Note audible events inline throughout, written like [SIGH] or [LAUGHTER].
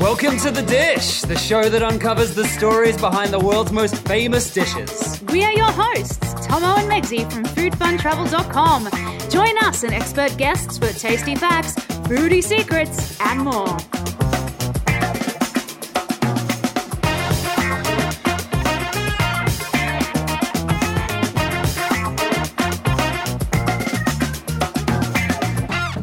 Welcome to The Dish, the show that uncovers the stories behind the world's most famous dishes. We are your hosts, Tomo and Megsy from foodfuntravel.com. Join us and expert guests for tasty facts, foodie secrets, and more.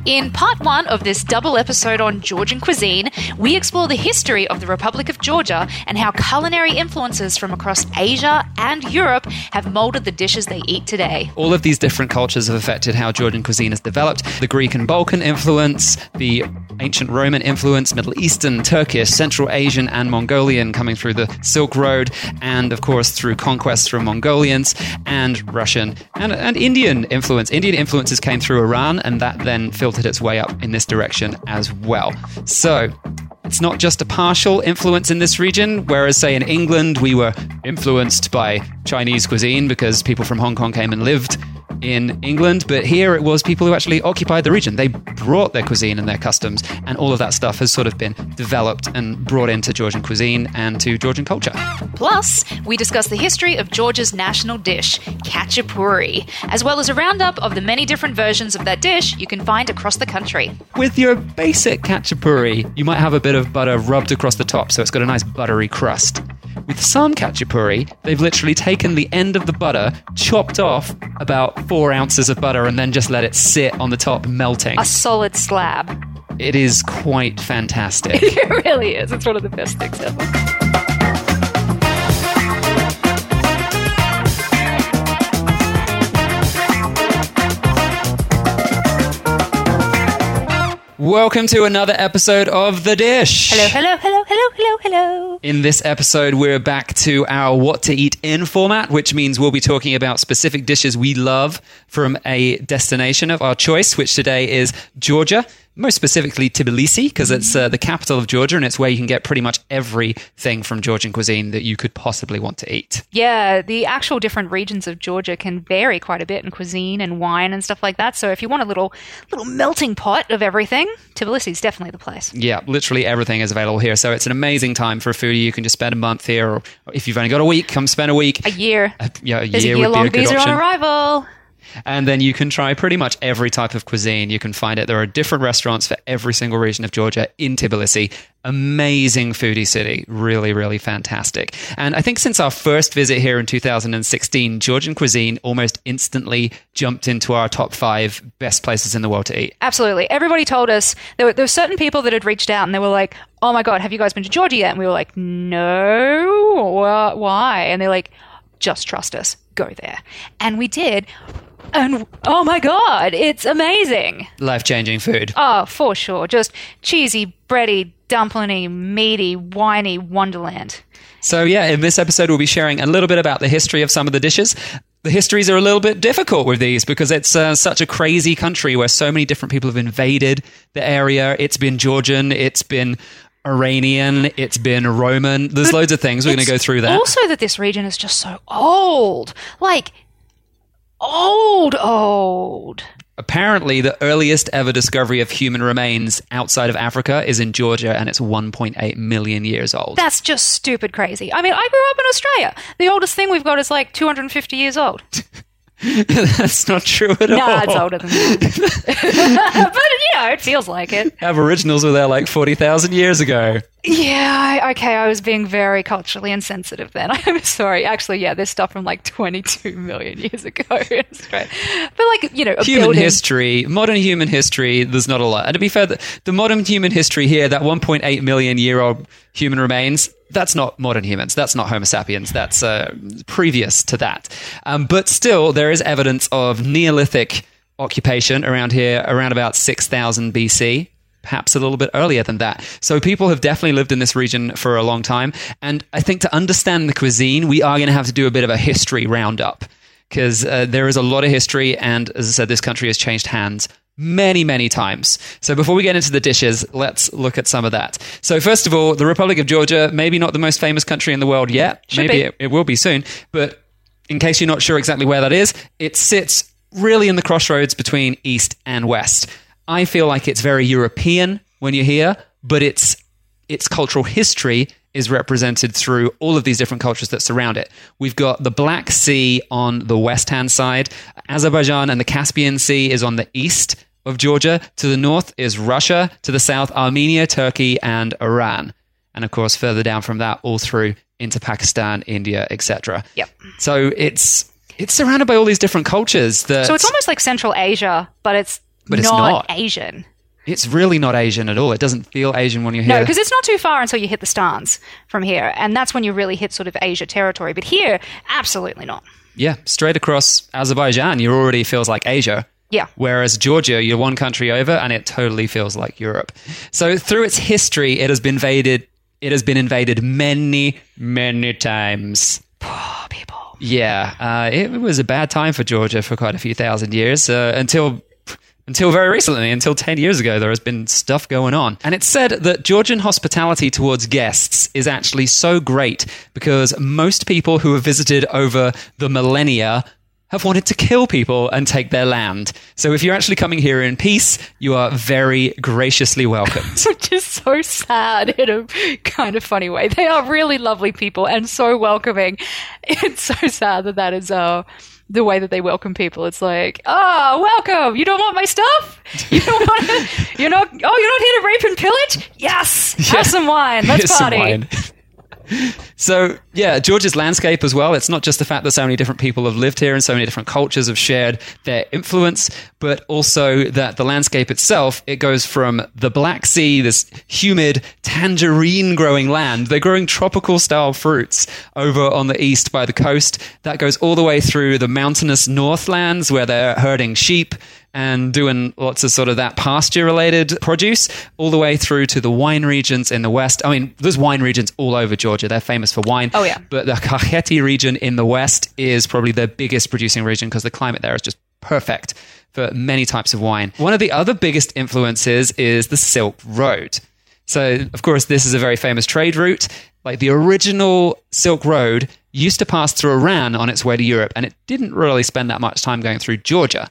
In part one of this double episode on Georgian cuisine, we explore the history of the Republic of Georgia and how culinary influences from across Asia and Europe have molded the dishes they eat today. All of these different cultures have affected how Georgian cuisine has developed. The Greek and Balkan influence, the ancient Roman influence, Middle Eastern, Turkish, Central Asian, and Mongolian coming through the Silk Road, and of course through conquests from Mongolians and Russian and, and Indian influence. Indian influences came through Iran, and that then filtered its way up in this direction as well. So, it's not just a partial influence in this region, whereas, say, in England, we were influenced by Chinese cuisine because people from Hong Kong came and lived in England, but here it was people who actually occupied the region. They brought their cuisine and their customs, and all of that stuff has sort of been developed and brought into Georgian cuisine and to Georgian culture. Plus, we discuss the history of Georgia's national dish, khachapuri, as well as a roundup of the many different versions of that dish you can find across the country. With your basic khachapuri, you might have a bit of butter rubbed across the top, so it's got a nice buttery crust. With some khachapuri, they've literally taken the end of the butter, chopped off about four ounces of butter, and then just let it sit on the top, melting. A solid slab. It is quite fantastic. [LAUGHS] it really is. It's one of the best things ever. Welcome to another episode of The Dish. Hello, hello, hello, hello, hello, hello. In this episode, we're back to our What to Eat In format, which means we'll be talking about specific dishes we love from a destination of our choice, which today is Georgia, most specifically Tbilisi, because it's uh, the capital of Georgia and it's where you can get pretty much everything from Georgian cuisine that you could possibly want to eat. Yeah, the actual different regions of Georgia can vary quite a bit in cuisine and wine and stuff like that. So if you want a little little melting pot of everything, Tbilisi is definitely the place. Yeah, literally everything is available here. So it's an amazing time for a foodie. You can just spend a month here, or if you've only got a week, come spend a week. A year. Uh, yeah, a There's year a would year be a long good visa option. on arrival. And then you can try pretty much every type of cuisine. You can find it. There are different restaurants for every single region of Georgia in Tbilisi. Amazing foodie city. Really, really fantastic. And I think since our first visit here in 2016, Georgian cuisine almost instantly jumped into our top five best places in the world to eat. Absolutely. Everybody told us there were, there were certain people that had reached out and they were like, "Oh my god, have you guys been to Georgia yet?" And we were like, "No, why?" And they're like, "Just trust us, go there." And we did. And oh my god, it's amazing. Life changing food. Oh, for sure. Just cheesy, bready, dumplingy, meaty, winey wonderland. So, yeah, in this episode, we'll be sharing a little bit about the history of some of the dishes. The histories are a little bit difficult with these because it's uh, such a crazy country where so many different people have invaded the area. It's been Georgian, it's been Iranian, it's been Roman. There's loads of things. We're going to go through that. Also, that this region is just so old. Like, old, old. Apparently, the earliest ever discovery of human remains outside of Africa is in Georgia, and it's 1.8 million years old. That's just stupid crazy. I mean, I grew up in Australia. The oldest thing we've got is like 250 years old. [LAUGHS] [LAUGHS] That's not true at all. Nah, it's older than that. [LAUGHS] [LAUGHS] but, you know, it feels like it. Aboriginals were there like 40,000 years ago. Yeah, I, okay, I was being very culturally insensitive then. I'm sorry. Actually, yeah, there's stuff from like 22 million years ago. But, like, you know, human building. history, modern human history, there's not a lot. And to be fair, the, the modern human history here, that 1.8 million year old human remains, that's not modern humans. That's not Homo sapiens. That's uh, previous to that. Um, but still, there is evidence of Neolithic occupation around here, around about 6000 BC. Perhaps a little bit earlier than that. So people have definitely lived in this region for a long time. And I think to understand the cuisine, we are going to have to do a bit of a history roundup because uh, there is a lot of history. And as I said, this country has changed hands many, many times. So before we get into the dishes, let's look at some of that. So first of all, the Republic of Georgia, maybe not the most famous country in the world yet. Should maybe it, it will be soon, but in case you're not sure exactly where that is, it sits really in the crossroads between east and west. I feel like it's very European when you're here, but its its cultural history is represented through all of these different cultures that surround it. We've got the Black Sea on the west hand side, Azerbaijan and the Caspian Sea is on the east of Georgia. To the north is Russia, to the south, Armenia, Turkey, and Iran. And of course, further down from that, all through into Pakistan, India, etc. Yep. So it's it's surrounded by all these different cultures. That So it's almost like Central Asia, but it's, But it's not, not. Asian. it's really not Asian at all. It doesn't feel Asian when you're here. No, because it's not too far until you hit the stans from here, and that's when you really hit sort of Asia territory. But here, absolutely not. yeah, straight across Azerbaijan, you already feels like Asia. Yeah. Whereas Georgia, you're one country over, and it totally feels like Europe. So through its history, it has been invaded. It has been invaded many, many times. Oh, people. Yeah, uh, it was a bad time for Georgia for quite a few thousand years uh, until until very recently, until 10 years ago, there has been stuff going on. And it's said that Georgian hospitality towards guests is actually so great because most people who have visited over the millennia have wanted to kill people and take their land. So if you're actually coming here in peace, you are very graciously welcomed. [LAUGHS] Which is so sad in a kind of funny way. They are really lovely people and so welcoming. [LAUGHS] It's so sad that that is uh, the way that they welcome people. It's like, oh, welcome. You don't want my stuff? You don't want it? [LAUGHS] You're not, oh, you're not here to rape and pillage? Yes. Have some wine. Let's Here's party. So, yeah, Georgia's landscape as well. It's not just the fact that so many different people have lived here and so many different cultures have shared their influence, but also that the landscape itself, it goes from the Black Sea, this humid tangerine growing land. They're growing tropical style fruits over on the east by the coast. That goes all the way through the mountainous northlands where they're herding sheep and doing lots of sort of that pasture related produce all the way through to the wine regions in the west. I mean, there's wine regions all over Georgia. They're famous for wine. Oh, Oh, yeah. But the Kakheti region in the west is probably the biggest producing region because the climate there is just perfect for many types of wine. One of the other biggest influences is the Silk Road. So, of course, this is a very famous trade route. Like the original Silk Road used to pass through Iran on its way to Europe, and it didn't really spend that much time going through Georgia.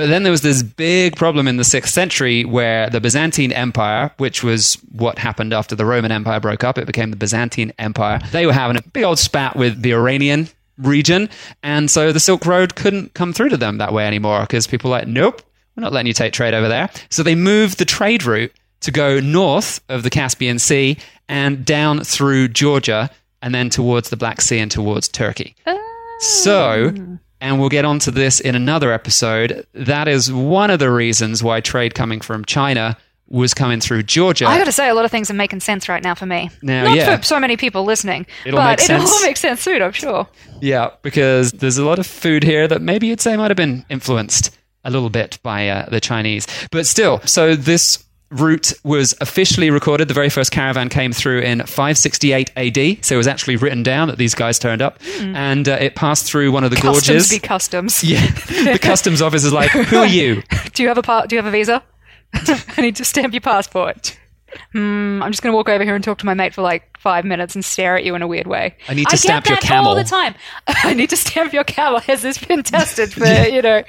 But then there was this big problem in the 6th century where the Byzantine Empire, which was what happened after the Roman Empire broke up, it became the Byzantine Empire. They were having a big old spat with the Iranian region. And so the Silk Road couldn't come through to them that way anymore because people were like, nope, we're not letting you take trade over there. So they moved the trade route to go north of the Caspian Sea and down through Georgia and then towards the Black Sea and towards Turkey. Ah. So, and we'll get onto this in another episode. That is one of the reasons why trade coming from China was coming through Georgia. I got to say, a lot of things are making sense right now for me. Now, Not yeah. for so many people listening, It'll but it'll all make sense soon, I'm sure. yeah, because there's a lot of food here that maybe you'd say might have been influenced a little bit by uh, the Chinese. But still, so this route was officially recorded. The very first caravan came through in 568 AD. So it was actually written down that these guys turned up. And uh, it passed through one of the. Customs gorges. be customs. [LAUGHS] yeah, the customs office is like, "Who are you?" [LAUGHS] Do you have a pa- Do you have a visa? [LAUGHS] I need to stamp your passport. Hmm, I'm just going to walk over here and talk to my mate for like five minutes and stare at you in a weird way. I need to stamp get your that camel. all the time. [LAUGHS] I need to stamp your camel. [LAUGHS] Has this been tested for you know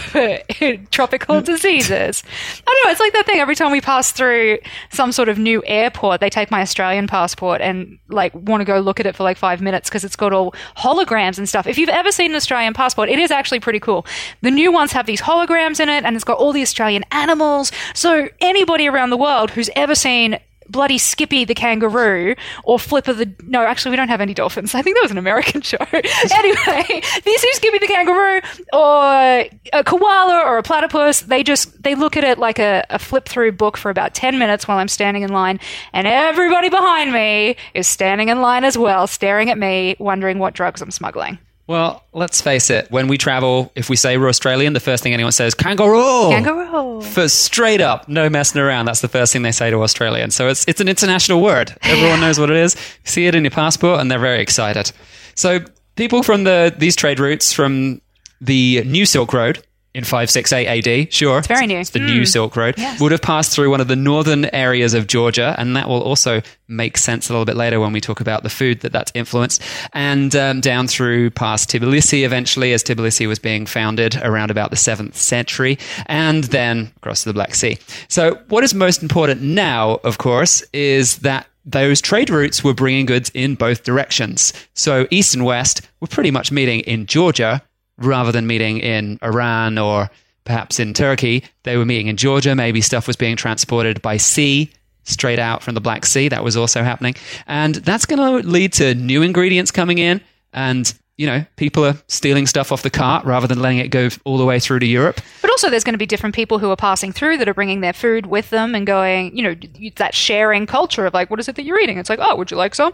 for [LAUGHS] tropical mm. diseases? I don't know. It's like that thing. Every time we pass through some sort of new airport, they take my Australian passport and like want to go look at it for like five minutes because it's got all holograms and stuff. If you've ever seen an Australian passport, it is actually pretty cool. The new ones have these holograms in it, and it's got all the Australian animals. So anybody around the world who's ever seen bloody Skippy the kangaroo or Flipper the no actually we don't have any dolphins. I think that was an American [LAUGHS] show. Anyway [LAUGHS] you see Skippy the kangaroo or a koala or a platypus. They just they look at it like a, a flip through book for about 10 minutes while I'm standing in line and everybody behind me is standing in line as well staring at me wondering what drugs I'm smuggling Well, let's face it. When we travel, if we say we're Australian, the first thing anyone says, kangaroo! kangaroo For straight up, no messing around. That's the first thing they say to Australians. So it's, it's an international word. Everyone knows what it is. See it in your passport and they're very excited. So people from the, these trade routes from the New Silk Road in 568 AD, sure. It's very new. It's the new Silk Road. Yes. Would have passed through one of the northern areas of Georgia, and that will also make sense a little bit later when we talk about the food that that's influenced. And um, down through past Tbilisi eventually, as Tbilisi was being founded around about the 7th century, and then across to the Black Sea. So, what is most important now, of course, is that those trade routes were bringing goods in both directions. So, east and west were pretty much meeting in Georgia rather than meeting in Iran or perhaps in Turkey. They were meeting in Georgia. Maybe stuff was being transported by sea straight out from the Black Sea. That was also happening. And that's going to lead to new ingredients coming in. And, you know, people are stealing stuff off the cart rather than letting it go all the way through to Europe. But also, there's going to be different people who are passing through that are bringing their food with them and going, you know, that sharing culture of like, what is it that you're eating? It's like, oh, would you like some?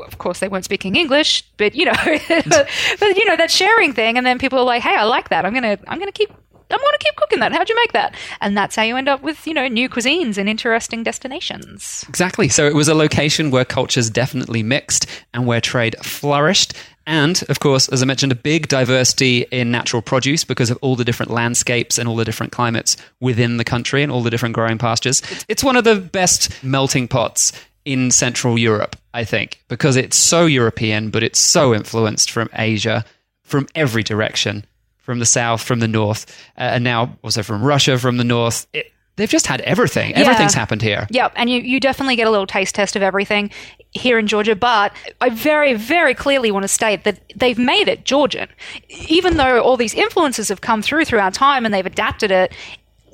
Of course, they weren't speaking English, but you know, but, [LAUGHS] but you know that sharing thing, and then people are like, hey, I like that. I'm gonna, I'm gonna keep. I want to keep cooking that. How'd you make that? And that's how you end up with, you know, new cuisines and interesting destinations. Exactly. So it was a location where cultures definitely mixed and where trade flourished. And, of course, as I mentioned, a big diversity in natural produce because of all the different landscapes and all the different climates within the country and all the different growing pastures. It's one of the best melting pots in Central Europe, I think, because it's so European, but it's so influenced from Asia, from every direction, from the south, from the north, uh, and now also from Russia, from the north. It, they've just had everything. Everything's happened here. Yep, and you, you definitely get a little taste test of everything here in Georgia, but I very, very clearly want to state that they've made it Georgian. Even though all these influences have come through throughout time and they've adapted it,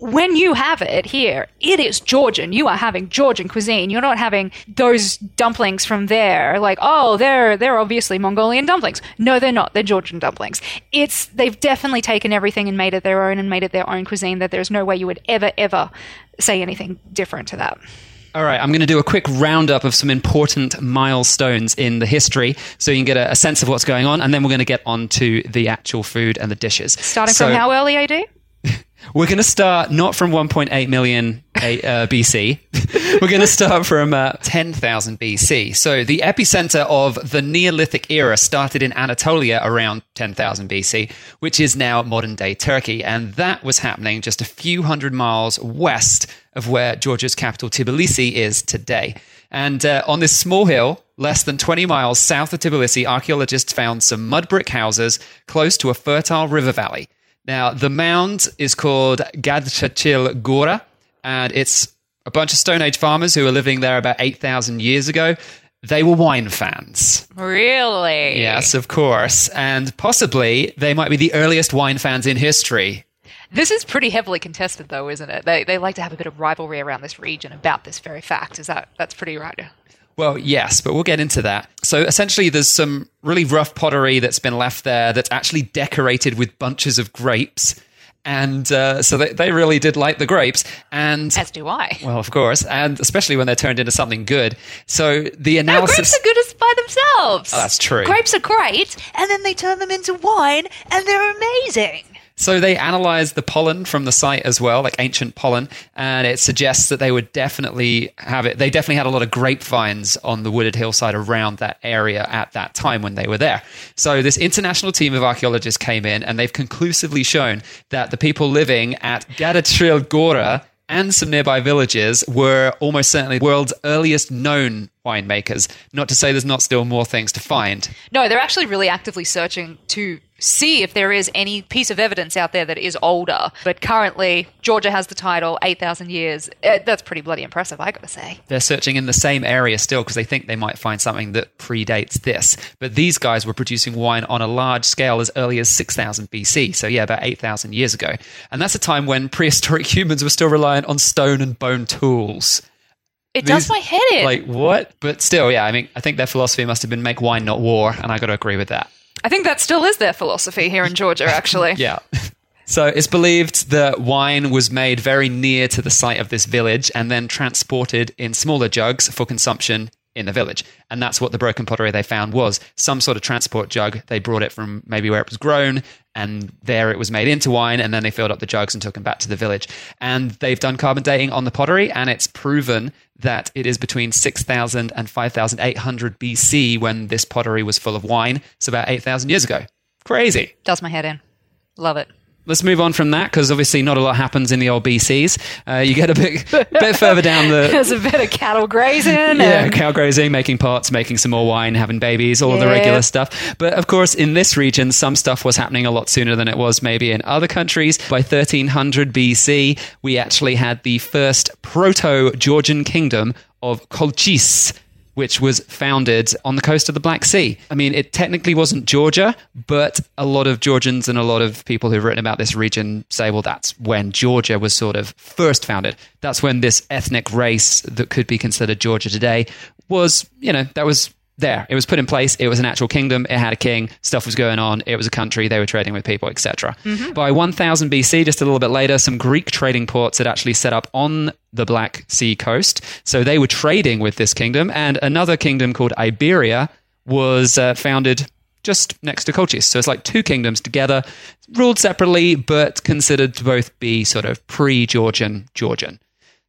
when you have it here, it is Georgian. You are having Georgian cuisine. You're not having those dumplings from there. Like, oh, they're they're obviously Mongolian dumplings. No, they're not. They're Georgian dumplings. It's they've definitely taken everything and made it their own and made it their own cuisine. That there's no way you would ever ever say anything different to that. All right, I'm going to do a quick roundup of some important milestones in the history so you can get a, a sense of what's going on, and then we're going to get on to the actual food and the dishes. Starting So- from how early AD? We're going to start not from 1.8 million A- uh, BC. [LAUGHS] We're going to start from uh, 10,000 BC. So the epicenter of the Neolithic era started in Anatolia around 10,000 BC, which is now modern day Turkey. And that was happening just a few hundred miles west of where Georgia's capital Tbilisi is today. And uh, on this small hill, less than 20 miles south of Tbilisi, archaeologists found some mud brick houses close to a fertile river valley. Now, the mound is called Gadachrili Gora, and it's a bunch of Stone Age farmers who were living there about 8,000 years ago. They were wine fans. Really? Yes, of course. And possibly they might be the earliest wine fans in history. This is pretty heavily contested, though, isn't it? They, they like to have a bit of rivalry around this region about this very fact. Is that that's pretty right? Well, yes, but we'll get into that. So essentially, there's some really rough pottery that's been left there that's actually decorated with bunches of grapes. And uh, so they, they really did like the grapes. And As do I. Well, of course, and especially when they're turned into something good. So the No, analysis. grapes are good as by themselves. Oh, that's true. Grapes are great, and then they turn them into wine, and they're amazing. So they analyzed the pollen from the site as well, like ancient pollen, and it suggests that they would definitely have it. They definitely had a lot of grapevines on the wooded hillside around that area at that time when they were there. So this international team of archaeologists came in, and they've conclusively shown that the people living at Gadachrili Gora and some nearby villages were almost certainly the world's earliest known winemakers. Not to say there's not still more things to find. No, they're actually really actively searching to see if there is any piece of evidence out there that is older. But currently, Georgia has the title, 8,000 years. Uh, that's pretty bloody impressive, I gotta say. They're searching in the same area still because they think they might find something that predates this. But these guys were producing wine on a large scale as early as 6000 BC. So, yeah, about 8,000 years ago. And that's a time when prehistoric [LAUGHS] humans were still reliant on stone and bone tools. It does my head in. Like, what? But still, yeah, I mean, I think their philosophy must have been make wine, not war. And I got to agree with that. I think that still is their philosophy here in Georgia, [LAUGHS] actually. Yeah. So it's believed that wine was made very near to the site of this village and then transported in smaller jugs for consumption in the village. And that's what the broken pottery they found was some sort of transport jug. They brought it from maybe where it was grown and there it was made into wine and then they filled up the jugs and took them back to the village. And they've done carbon dating on the pottery and it's proven that it is between 6000 and 5800 BC when this pottery was full of wine. So about 8000 years ago. Crazy. Does my head in. Love it. Let's move on from that because obviously not a lot happens in the old BCs. Uh, you get a bit, [LAUGHS] bit further down the. [LAUGHS] There's a bit of cattle grazing. Yeah, and- cow grazing, making pots, making some more wine, having babies, all the regular stuff. But of course, in this region, some stuff was happening a lot sooner than it was maybe in other countries. By 1300 BC, we actually had the first proto Georgian kingdom of Colchis. Which was founded on the coast of the Black Sea. I mean, it technically wasn't Georgia, but a lot of Georgians and a lot of people who've written about this region say, well, that's when Georgia was sort of first founded. That's when this ethnic race that could be considered Georgia today was, you know, that was there. It was put in place. It was an actual kingdom. It had a king. Stuff was going on. It was a country. They were trading with people, etc. By 1000 BC, just a little bit later, some Greek trading ports had actually set up on the Black Sea coast. So they were trading with this kingdom, and another kingdom called Iberia was uh, founded just next to Colchis. So it's like two kingdoms together, ruled separately, but considered to both be sort of pre-Georgian Georgian.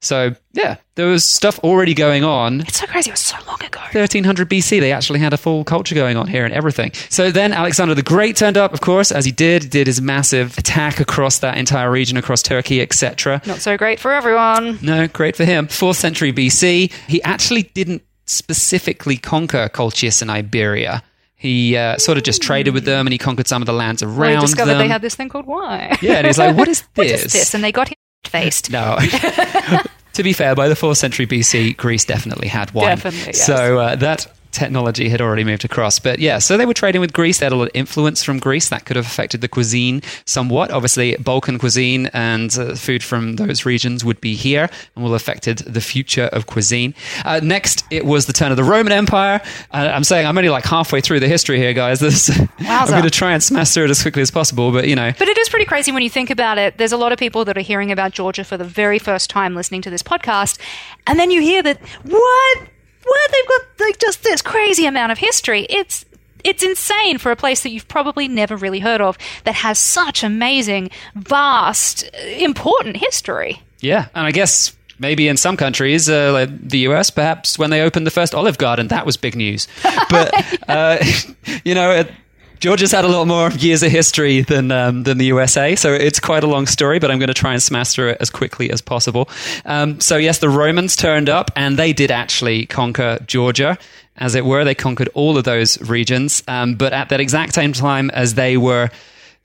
So yeah, there was stuff already going on It's so crazy. It was so long ago. 1300 BC, they actually had a full culture going on here and everything. So then Alexander the Great turned up, of course, as he did, did his massive attack across that entire region, across Turkey, etc. Not so great for everyone. No, great for him. Fourth century BC, he actually didn't specifically conquer Colchis and Iberia. He uh, sort of just traded with them and he conquered some of the lands around Well, he discovered them. they had this thing called wine. yeah, and he's like, what is this? [LAUGHS] what is this? And they got him faced. No. [LAUGHS] to be fair, by the 4th century BC, Greece definitely had one. Definitely, yes. So uh, that technology had already moved across. But yeah, so they were trading with Greece. They had a lot of influence from Greece. That could have affected the cuisine somewhat. Obviously, Balkan cuisine and uh, food from those regions would be here and will have affected the future of cuisine. Uh, next, it was the turn of the Roman Empire. Uh, I'm saying I'm only like halfway through the history here, guys. [LAUGHS] This, I'm going to try and smash through it as quickly as possible, but you know. But it is pretty crazy when you think about it. There's a lot of people that are hearing about Georgia for the very first time listening to this podcast. And then you hear that, what? What? They've got like just this crazy amount of history. It's it's insane for a place that you've probably never really heard of that has such amazing, vast, important history. Yeah, and I guess maybe in some countries, uh, like the US, perhaps when they opened the first Olive Garden, that was big news. But [LAUGHS] uh, [LAUGHS] you know. It, Georgia's had a lot more years of history than um, than the USA, so it's quite a long story. But I'm going to try and smash through it as quickly as possible. Um, so yes, the Romans turned up, and they did actually conquer Georgia, as it were. They conquered all of those regions, um, but at that exact same time as they were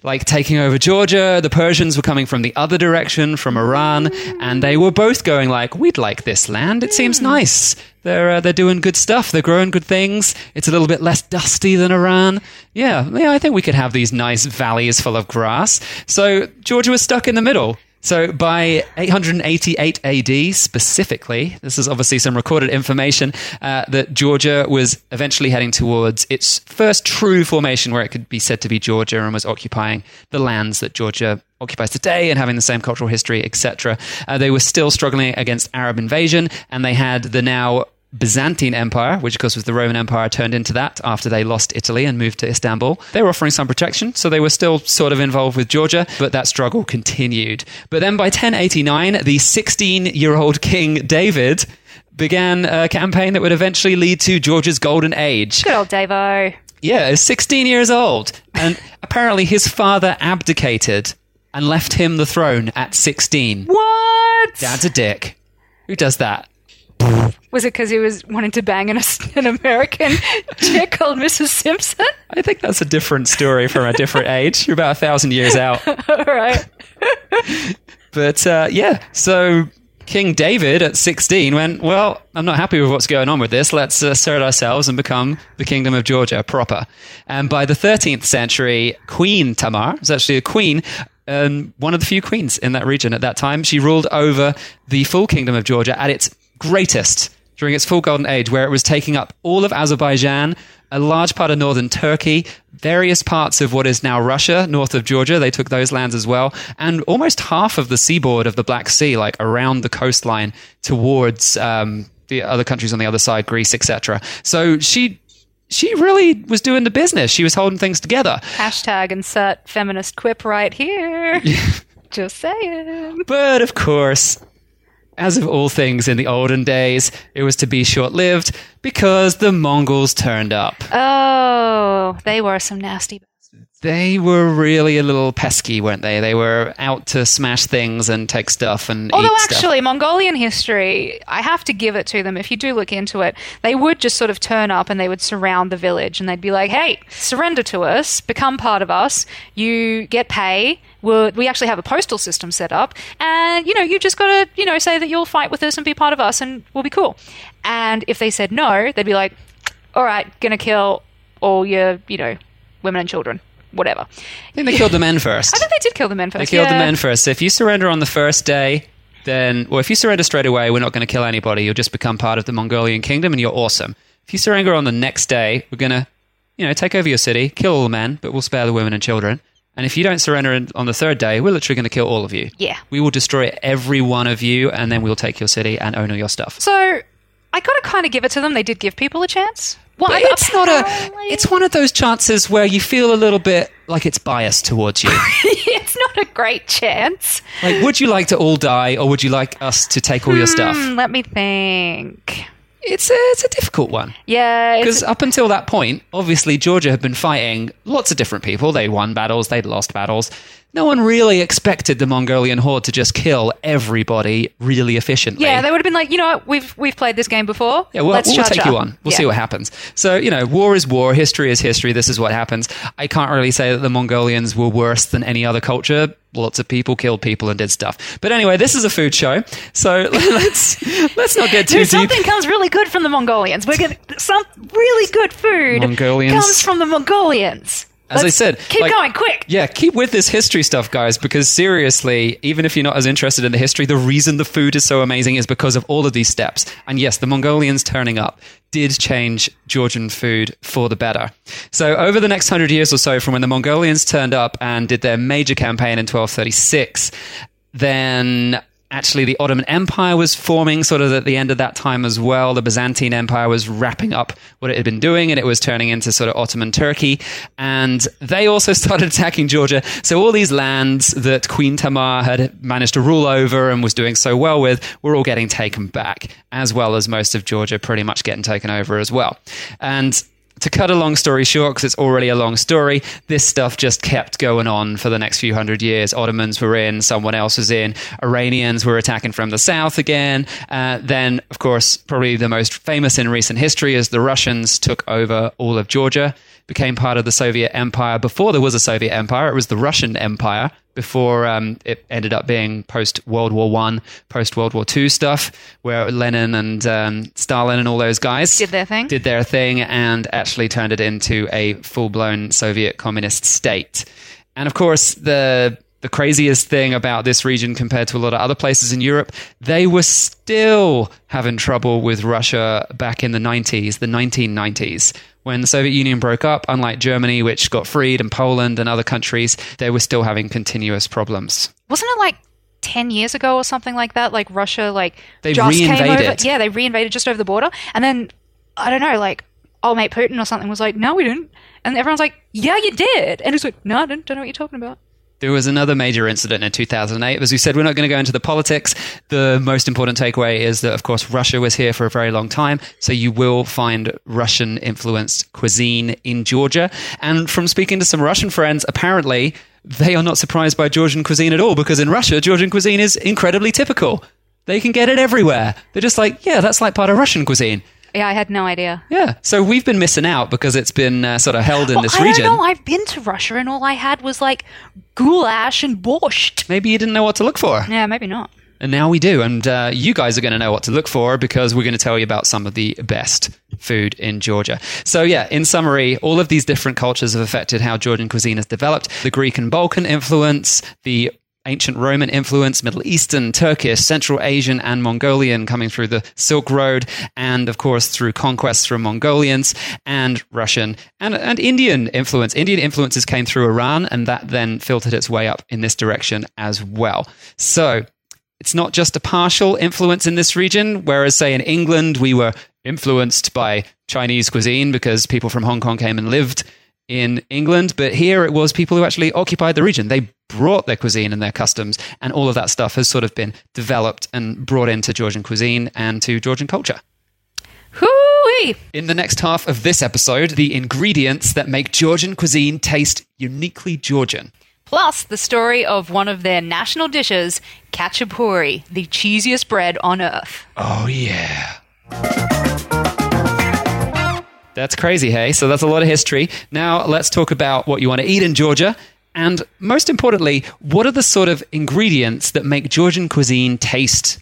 like taking over Georgia. The Persians were coming from the other direction, from Iran, and they were both going like, "We'd like this land. It seems nice. They're uh, they're doing good stuff. They're growing good things. It's a little bit less dusty than Iran. Yeah, yeah. I think we could have these nice valleys full of grass." So Georgia was stuck in the middle. So by 888 AD specifically, this is obviously some recorded information uh, that Georgia was eventually heading towards its first true formation where it could be said to be Georgia and was occupying the lands that Georgia occupies today and having the same cultural history, etc. Uh, they were still struggling against Arab invasion and they had the now Byzantine Empire, which of course was the Roman Empire, turned into that after they lost Italy and moved to Istanbul. They were offering some protection, so they were still sort of involved with Georgia, but that struggle continued. But then by 1089, the 16 year old King David began a campaign that would eventually lead to Georgia's golden age. Good old Davo. Yeah, he's 16 years old. And [LAUGHS] apparently his father abdicated and left him the throne at 16. What? Dad's a dick. Who does that? [LAUGHS] Was it because he was wanting to bang an, an American [LAUGHS] chick called Mrs. Simpson? I think that's a different story from a different [LAUGHS] age. You're about a thousand years out. All right. [LAUGHS] But uh, yeah, so King David at 16 went, Well, I'm not happy with what's going on with this. Let's assert ourselves and become the kingdom of Georgia proper. And by the 13th century, Queen Tamar was actually a queen. Um, one of the few queens in that region at that time. She ruled over the full kingdom of Georgia at its greatest during its full golden age, where it was taking up all of Azerbaijan, a large part of northern Turkey, various parts of what is now Russia, north of Georgia. They took those lands as well, and almost half of the seaboard of the Black Sea, like around the coastline towards um, the other countries on the other side, Greece, etc. So she. She really was doing the business. She was holding things together. Hashtag insert feminist quip right here. [LAUGHS] Just saying. But of course, as of all things in the olden days, it was to be short lived because the Mongols turned up. Oh, they were some nasty bastards. they were really a little pesky, weren't they? They were out to smash things and take stuff and Although eat stuff. actually, Mongolian history, I have to give it to them. If you do look into it, they would just sort of turn up and they would surround the village and they'd be like, "Hey, surrender to us, become part of us. You get pay. We're, we actually have a postal system set up, and you know, you just got to you know say that you'll fight with us and be part of us, and we'll be cool." And if they said no, they'd be like, "All right, gonna kill all your you know women and children, whatever." I think they killed the men [LAUGHS] first. I think they did kill the men first. They killed the men first. So if you surrender on the first day, then, or if you surrender straight away, we're not going to kill anybody. You'll just become part of the Mongolian kingdom and you're awesome. If you surrender on the next day, we're going to, you know, take over your city, kill all the men, but we'll spare the women and children. And if you don't surrender on the third day, we're literally going to kill all of you. Yeah. We will destroy every one of you and then we'll take your city and own all your stuff. So I got to kind of give it to them. They did give people a chance. Well, But it's not a. It's one of those chances where you feel a little bit like it's biased towards you. [LAUGHS] it's not a great chance. like, would you like to all die, or would you like us to take all your stuff? Hmm, let me think. It's a, it's a difficult one. Yeah, Because up until that point, obviously Georgia had been fighting lots of different people. They won battles, they'd lost battles. No one really expected the Mongolian horde to just kill everybody really efficiently. yeah, they would have been like, you know what, we've we've played this game before. Yeah, we'll, Let's we'll take up. you on. We'll Yeah. see what happens. So, you know, war is war, history is history. This is what happens. I can't really say that the Mongolians were worse than any other culture. Lots of people killed people and did stuff. But anyway, this is a food show, so [LAUGHS] let's let's not get too Dude, deep. something comes really good from the Mongolians. We're gonna some really good food Mongolians. comes from the Mongolians. As I Let's said, keep like- going quick. Yeah, keep with this history stuff, guys, because seriously, even if you're not as interested in the history, the reason the food is so amazing is because of all of these steps. And yes, the Mongolians turning up did change Georgian food for the better. So, over the next hundred years or so, from when the Mongolians turned up and did their major campaign in 1236, then actually the Ottoman Empire was forming sort of at the end of that time as well. The Byzantine Empire was wrapping up what it had been doing and it was turning into sort of Ottoman Turkey. And they also [LAUGHS] started attacking Georgia. So all these lands that Queen Tamar had managed to rule over and was doing so well with were all getting taken back, as well as most of Georgia pretty much getting taken over as well. And to cut a long story short, because it's already a long story, this stuff just kept going on for the next few hundred years. Ottomans were in, someone else was in, Iranians were attacking from the south again. Uh, then, of course, probably the most famous in recent history is the Russians took over all of Georgia, became part of the Soviet Empire. Before there was a Soviet Empire, it was the Russian Empire. Before um, it ended up being post World War One, post World War Two stuff, where Lenin and um, Stalin and all those guys Did their thing. did their thing and actually turned it into a full blown Soviet communist state. And of course, the the craziest thing about this region compared to a lot of other places in Europe, they were still having trouble with Russia back in the 90s, the 1990s. When the Soviet Union broke up, unlike Germany, which got freed, and Poland and other countries, they were still having continuous problems. Wasn't it like 10 years ago or something like that? Like Russia, like, They just came over. reinvaded. Yeah, they reinvaded just over the border. And then, I don't know, like, old mate Putin or something was like, no, we didn't. And everyone's like, yeah, you did. And he's like, no, I didn't. Don't know what you're talking about. There was another major incident in 2008. As we said, we're not going to go into the politics. The most important takeaway is that, of course, Russia was here for a very long time. So you will find Russian influenced cuisine in Georgia. And from speaking to some Russian friends, apparently they are not surprised by Georgian cuisine at all because in Russia, Georgian cuisine is incredibly typical. They can get it everywhere. They're just like, yeah, that's like part of Russian cuisine. Yeah, I had no idea. Yeah. So we've been missing out because it's been uh, sort of held in Well, this I region. don't know. I've been to Russia and all I had was like goulash and borscht. Maybe you didn't know what to look for. Yeah, maybe not. And now we do. And uh, you guys are going to know what to look for because we're going to tell you about some of the best food in Georgia. So, yeah, in summary, all of these different cultures have affected how Georgian cuisine has developed. The Greek and Balkan influence, the ancient Roman influence, Middle Eastern, Turkish, Central Asian, and Mongolian coming through the Silk Road, and of course through conquests from Mongolians and Russian and, and Indian influence. Indian influences came through Iran, and that then filtered its way up in this direction as well. So, it's not just a partial influence in this region, whereas, say, in England, we were influenced by Chinese cuisine because people from Hong Kong came and lived in England. But here it was people who actually occupied the region. They brought their cuisine and their customs, and all of that stuff has sort of been developed and brought into Georgian cuisine and to Georgian culture. Who Woo-wee. In the next half of this episode, the ingredients that make Georgian cuisine taste uniquely Georgian. Plus, the story of one of their national dishes, khachapuri, the cheesiest bread on earth. Oh, yeah. That's crazy, hey? So that's a lot of history. Now let's talk about what you want to eat in Georgia. And most importantly, what are the sort of ingredients that make Georgian cuisine taste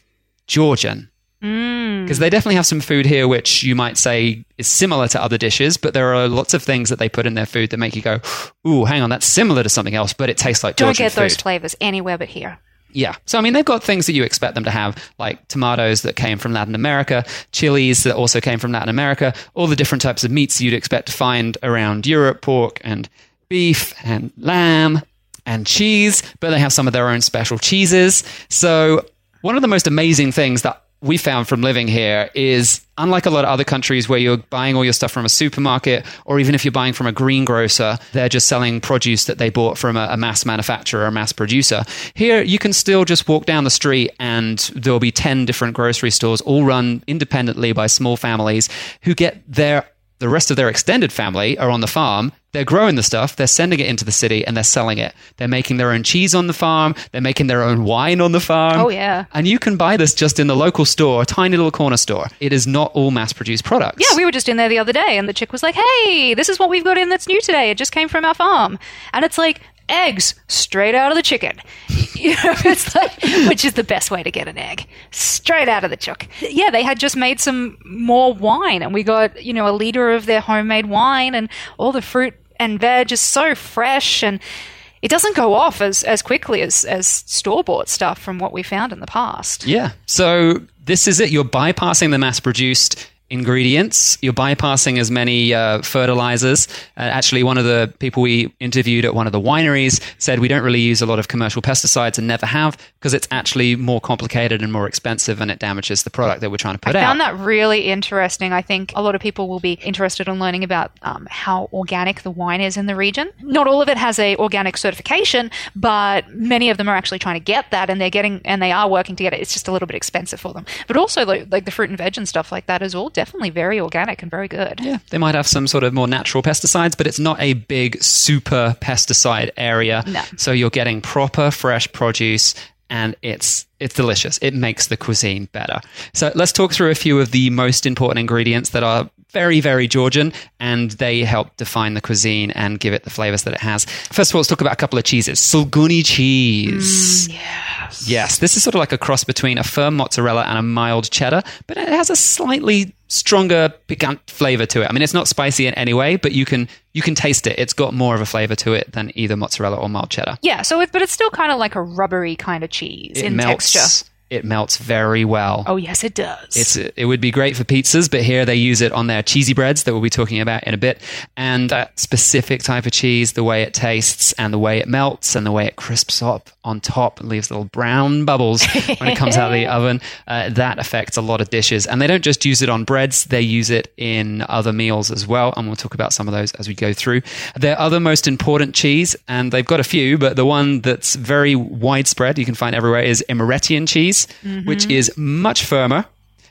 Georgian? Mm. Because they definitely have some food here which you might say is similar to other dishes, but there are lots of things that they put in their food that make you go, ooh, hang on, that's similar to something else, but it tastes like Georgian. You don't Georgian get those food. flavors anywhere but here. Yeah. So, I mean, they've got things that you expect them to have, like tomatoes that came from Latin America, chilies that also came from Latin America, all the different types of meats you'd expect to find around Europe, pork and beef and lamb and cheese, but they have some of their own special cheeses. So, one of the most amazing things that we found from living here is unlike a lot of other countries where you're buying all your stuff from a supermarket or even if you're buying from a greengrocer they're just selling produce that they bought from a, a mass manufacturer or a mass producer. Here you can still just walk down the street and there'll be 10 different grocery stores all run independently by small families who get their the rest of their extended family are on the farm. They're growing the stuff, they're sending it into the city, and they're selling it. They're making their own cheese on the farm, they're making their own wine on the farm. Oh, yeah. And you can buy this just in the local store, a tiny little corner store. It is not all mass produced products. Yeah, we were just in there the other day, and the chick was like, "Hey, this is what we've got in that's new today. It just came from our farm." And it's like eggs straight out of the chicken. [LAUGHS] You know, it's like, which is the best way to get an egg, straight out of the chook. Yeah, they had just made some more wine, and we got you know a liter of their homemade wine, and all the fruit and veg is so fresh and. It doesn't go off as, as quickly as, as store bought stuff from what we found in the past. Yeah. So this is it. You're bypassing the mass produced ingredients. You're bypassing as many uh, fertilizers. Uh, actually, one of the people we interviewed at one of the wineries said we don't really use a lot of commercial pesticides and never have because it's actually more complicated and more expensive and it damages the product that we're trying to put I out. I found that really interesting. I think a lot of people will be interested in learning about um, how organic the wine is in the region. Not all of it has a organic certification, but many of them are actually trying to get that, and they're getting and they are working to get it. It's just a little bit expensive for them. But also, like, like the fruit and veg and stuff like that is all definitely very organic and very good. Yeah, they might have some sort of more natural pesticides, but it's not a big super pesticide area. No. So you're getting proper fresh produce and it's it's delicious. It makes the cuisine better. So let's talk through a few of the most important ingredients that are very very Georgian and they help define the cuisine and give it the flavors that it has. First of all, let's talk about a couple of cheeses. Sulguni cheese. Mm, yes. Yes, this is sort of like a cross between a firm mozzarella and a mild cheddar, but it has a slightly stronger piquant flavor to it. I mean, it's not spicy in any way, but you can you can taste it. It's got more of a flavor to it than either mozzarella or mild cheddar. Yeah. So, it, but it's still kind of like a rubbery kind of cheese It in melts. Texture. It melts very well. Oh yes, it does. It's it would be great for pizzas, but here they use it on their cheesy breads that we'll be talking about in a bit. And that specific type of cheese, the way it tastes and the way it melts and the way it crisps up on top and leaves little brown bubbles when it comes out of the [LAUGHS] oven, uh, that affects a lot of dishes. And they don't just use it on breads; they use it in other meals as well. And we'll talk about some of those as we go through. Their other most important cheese, and they've got a few, but the one that's very widespread, you can find everywhere, is Imeretian cheese, which is much firmer.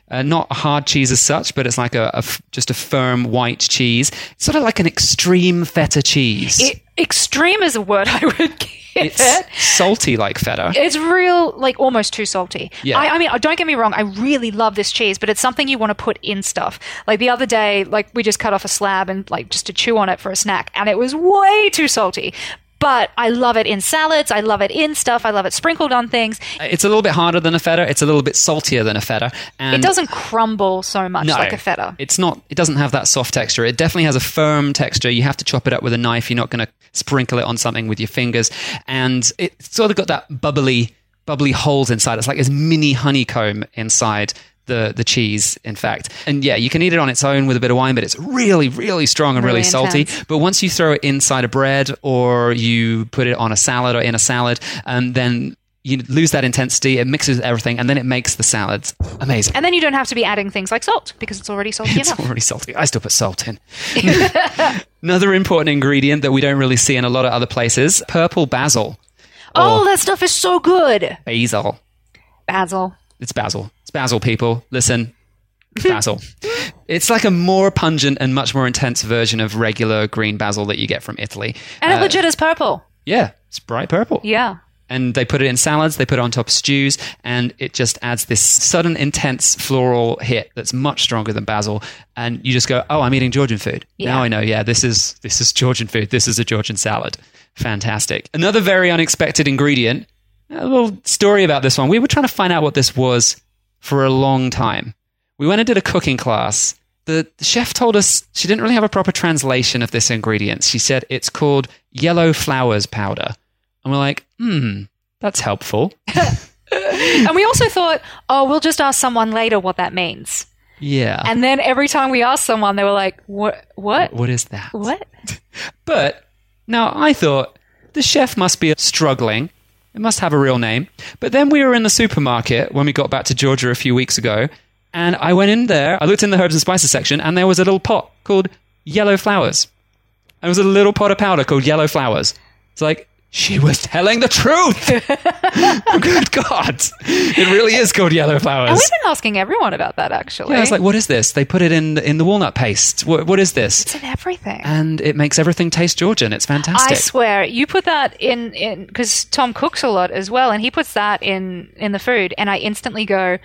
Uh, not a hard cheese as such, but it's like a, a f- just a firm white cheese. It's sort of like an extreme feta cheese. It, extreme is a word I would [LAUGHS] give it's it. salty like feta. It's real, like almost too salty. Yeah. I, I mean, don't get me wrong. I really love this cheese, but it's something you want to put in stuff. Like the other day, like we just cut off a slab and like just to chew on it for a snack, and it was way too salty. But I love it in salads. I love it in stuff. I love it sprinkled on things. Uh, it's a little bit harder than a feta. It's a little bit saltier than a feta. And It doesn't crumble so much No, like a feta. It's not. It doesn't have that soft texture. It definitely has a firm texture. You have to chop it up with a knife. You're not going to sprinkle it on something with your fingers. And it's sort of got that bubbly, bubbly holes inside. It's like this mini honeycomb inside the the cheese. In fact, and yeah, you can eat it on its own with a bit of wine, but it's really, really strong and really, Really salty. But once you throw it inside a bread or you put it on a salad or in a salad, um, then you lose that intensity. It mixes everything, and then it makes the salads amazing. And then you don't have to be adding things like salt because it's already salty [LAUGHS] It's enough. already salty. I still put salt in. [LAUGHS] Another important ingredient that we don't really see in a lot of other places purple basil. Oh, that stuff is so good. Basil. Basil. It's basil. It's basil, people. Listen, [LAUGHS] basil. it's like a more pungent and much more intense version of regular green basil that you get from Italy. And it Uh, legit is purple. yeah, it's bright purple. Yeah. and they put it in salads, they put it on top of stews, and it just adds this sudden, intense floral hit that's much stronger than basil. And you just go, "Oh, I'm eating Georgian food." Yeah. Now I know. Yeah, this is this is Georgian food. This is a Georgian salad. Fantastic. Another very unexpected ingredient. A little story about this one. We were trying to find out what this was for a long time. We went and did a cooking class. The the chef told us she didn't really have a proper translation of this ingredient. She said it's called yellow flowers powder. And we're like, hmm, that's helpful. [LAUGHS] [LAUGHS] And we also thought, oh, we'll just ask someone later what that means. Yeah. And then every time we asked someone, they were like, what? What? what is that? What? [LAUGHS] But now I thought the chef must be struggling. It must have a real name. But then we were in the supermarket when we got back to Georgia a few weeks ago, and I went in there. I looked in the herbs and spices section, and there was a little pot called yellow flowers. And it was a little pot of powder called yellow flowers. It's like she was telling the truth. [LAUGHS] Good God, it really is called yellow flowers. And we've been asking everyone about that, actually. Yeah, I was like, what is this? They put it in in the walnut paste. What, what is this? it's in everything. And it makes everything taste Georgian. It's fantastic. I swear, you put that in in because Tom cooks a lot as well, and he puts that in in the food, and I instantly go,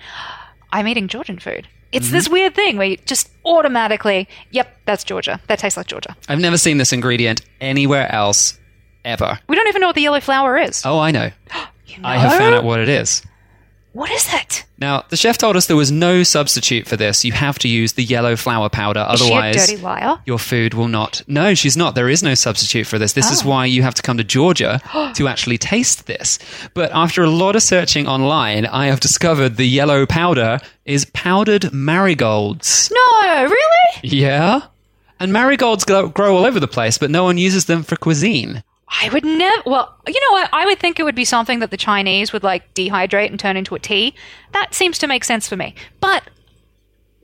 "I'm eating Georgian food." It's Mm-hmm. this weird thing where you just automatically, "Yep, that's Georgia. That tastes like Georgia." I've never seen this ingredient anywhere else ever. We don't even know what the yellow flower is. Oh, I know. [GASPS] You know? I have found out what it is. What is it? Now, the chef told us there was no substitute for this. You have to use the yellow flour powder, Is she a otherwise dirty liar? your food will not. No, she's not. There is no substitute for this. This is Oh. why you have to come to Georgia [GASPS] to actually taste this. But after a lot of searching online, I have discovered the yellow powder is powdered marigolds. No, really? Yeah. And marigolds grow all over the place, but no one uses them for cuisine. I would never. Well, you know what? I would think it would be something that the Chinese would like dehydrate and turn into a tea. That seems to make sense for me. But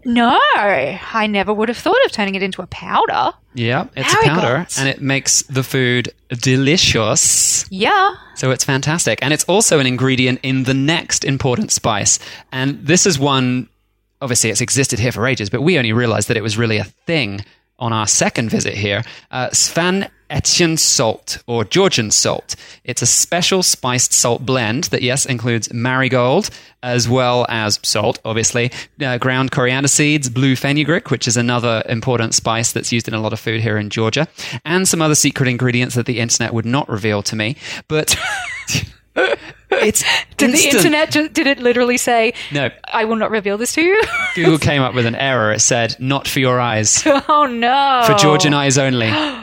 no, I never would have thought of turning it into a powder. Yeah, it's a powder, and it makes the food delicious. Yeah. So it's fantastic. And it's also an ingredient in the next important spice. And this is one, obviously, it's existed here for ages, but we only realized that it was really a thing on our second visit here. Uh, Svan Etienne salt or Georgian salt. It's a special spiced salt blend that, yes, includes marigold as well as salt, obviously, uh, ground coriander seeds, blue fenugreek, which is another important spice that's used in a lot of food here in Georgia, and some other secret ingredients that the internet would not reveal to me. But [LAUGHS] it's [LAUGHS] Did the internet? Did it literally say? No. I will not reveal this to you. Google [LAUGHS] came up with an error. It said, "Not for your eyes, oh no! for Georgian eyes only." [GASPS] [GASPS] [GASPS]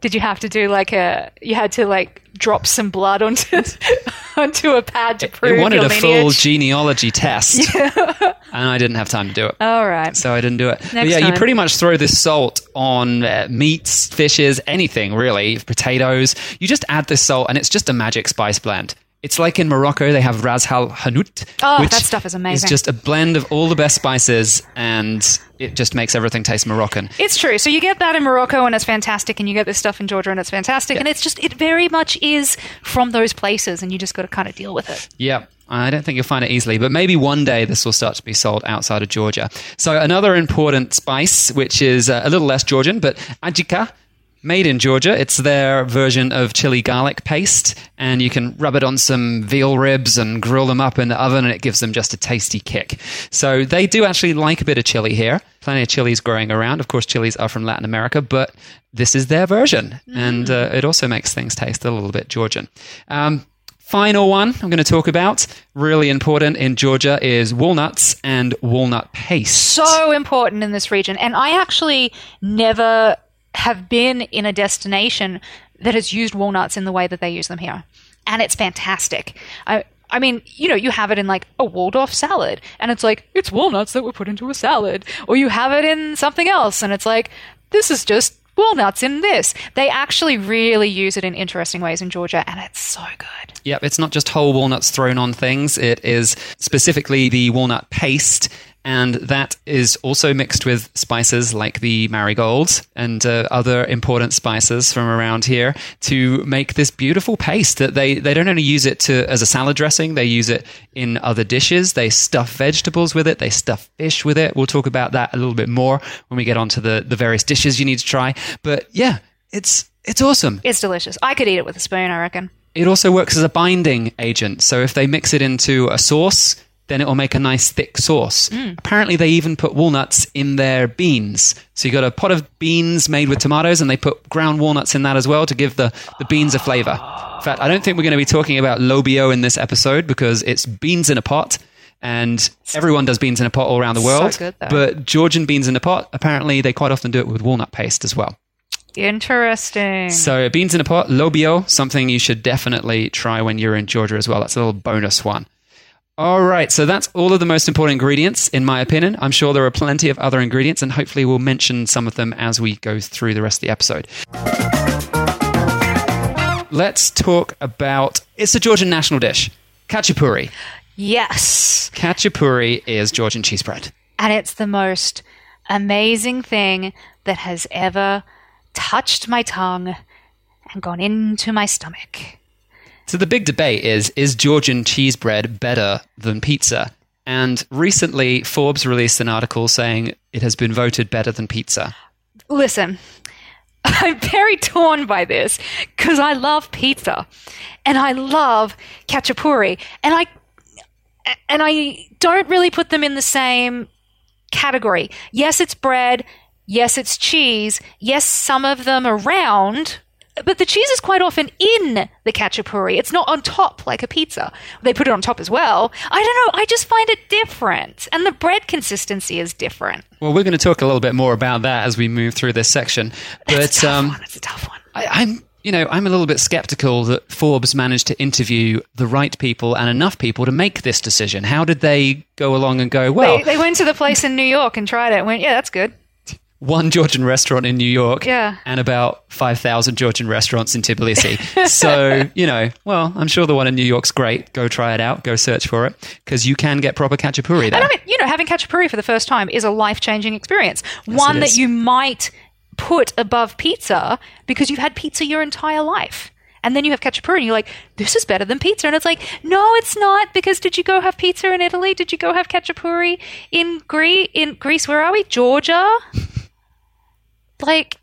Did you have to do like a? You had to like drop some blood onto [LAUGHS] onto a pad to prove It wanted your a full genealogy test, [LAUGHS] and I didn't have time to do it. All right. so I didn't do it. Yeah, you pretty much throw this salt on uh, meats, fishes, anything really, potatoes. You just add this salt, and it's just a magic spice blend. It's like in Morocco, they have Ras Al Hanout. Oh, which that stuff is amazing. It's just a blend of all the best spices, and it just makes everything taste Moroccan. It's true. So you get that in Morocco and it's fantastic, and you get this stuff in Georgia and it's fantastic, and it's just it very much is from those places, and you just got to kind of deal with it. Yeah. I don't think you'll find it easily, but maybe one day this will start to be sold outside of Georgia. So another important spice, which is uh, a little less Georgian, but ajika, made in Georgia. It's their version of chili garlic paste, and you can rub it on some veal ribs and grill them up in the oven, and it gives them just a tasty kick. So they do actually like a bit of chili here. Plenty of chilies growing around. Of course, chilies are from Latin America, but this is their version, and uh, it also makes things taste a little bit Georgian. Um, Final one I'm going to talk about, really important in Georgia, is walnuts and walnut paste. So important in this region, and I actually never have been in a destination that has used walnuts in the way that they use them here, and it's fantastic. I. I mean, you know, you have it in like a Waldorf salad, and it's like, it's walnuts that were put into a salad. Or you have it in something else, and it's like, this is just walnuts in this. They actually really use it in interesting ways in Georgia, and it's so good. Yep, it's not just whole walnuts thrown on things. It is specifically the walnut paste and that is also mixed with spices like the marigolds and uh, other important spices from around here to make this beautiful paste that they, they don't only use it to as a salad dressing, they use it in other dishes. They stuff vegetables with it, they stuff fish with it. We'll talk about that a little bit more when we get onto the, the various dishes you need to try. But yeah, it's it's awesome. It's delicious. I could eat it with a spoon, I reckon. It also works as a binding agent. So if they mix it into a sauce, then it will make a nice thick sauce. Mm. Apparently, they even put walnuts in their beans. So you got a pot of beans made with tomatoes, and they put ground walnuts in that as well to give the, the beans a flavor. In fact, I don't think we're going to be talking about lobio in this episode because it's beans in a pot. And everyone does beans in a pot all around the world. good, but Georgian beans in a pot, apparently, they quite often do it with walnut paste as well. Interesting. So beans in a pot, lobio, something you should definitely try when you're in Georgia as well. That's a little bonus one. All right, so that's all of the most important ingredients, in my opinion. I'm sure there are plenty of other ingredients, and hopefully we'll mention some of them as we go through the rest of the episode. Let's talk about it's a Georgian national dish, khachapuri. yes. Khachapuri is Georgian cheese bread. And it's the most amazing thing that has ever touched my tongue and gone into my stomach. So the big debate is is Georgian cheese bread better than pizza? And recently Forbes released an article saying it has been voted better than pizza. Listen, [LAUGHS] I'm very torn by this because I love pizza and I love khachapuri and I and I don't really put them in the same category. Yes, it's bread. Yes, it's cheese. Yes, some of them are round, but the cheese is quite often in the khachapuri. It's not on top like a pizza. They put it on top as well. I don't know. I just find it different, and the bread consistency is different. Well, we're going to talk a little bit more about that as we move through this section. But it's a tough um, one. It's a tough one. I, I'm, you know, I'm a little bit skeptical that Forbes managed to interview the right people and enough people to make this decision. How did they go along and go, well, they, they went to the place in New York and tried it. and Went, yeah, that's good. One Georgian restaurant in New York Yeah. and about 5,000 Georgian restaurants in Tbilisi. [LAUGHS] so, you know, well, I'm sure the one in New York's great. Go try it out. Go search for it because you can get proper khachapuri there. And I mean, you know, having khachapuri for the first time is a life changing experience. One that you might put above pizza because you've had pizza your entire life. And then you have khachapuri and you're like, this is better than pizza. And it's like, no, it's not because did you go have pizza in Italy? Did you go have khachapuri in Greece? In Greece, where are we? Georgia? Like,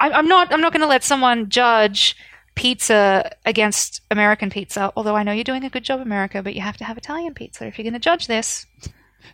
I- I'm not. I'm not going to let someone judge pizza against American pizza. Although I know you're doing a good job, America, but you have to have Italian pizza if you're going to judge this.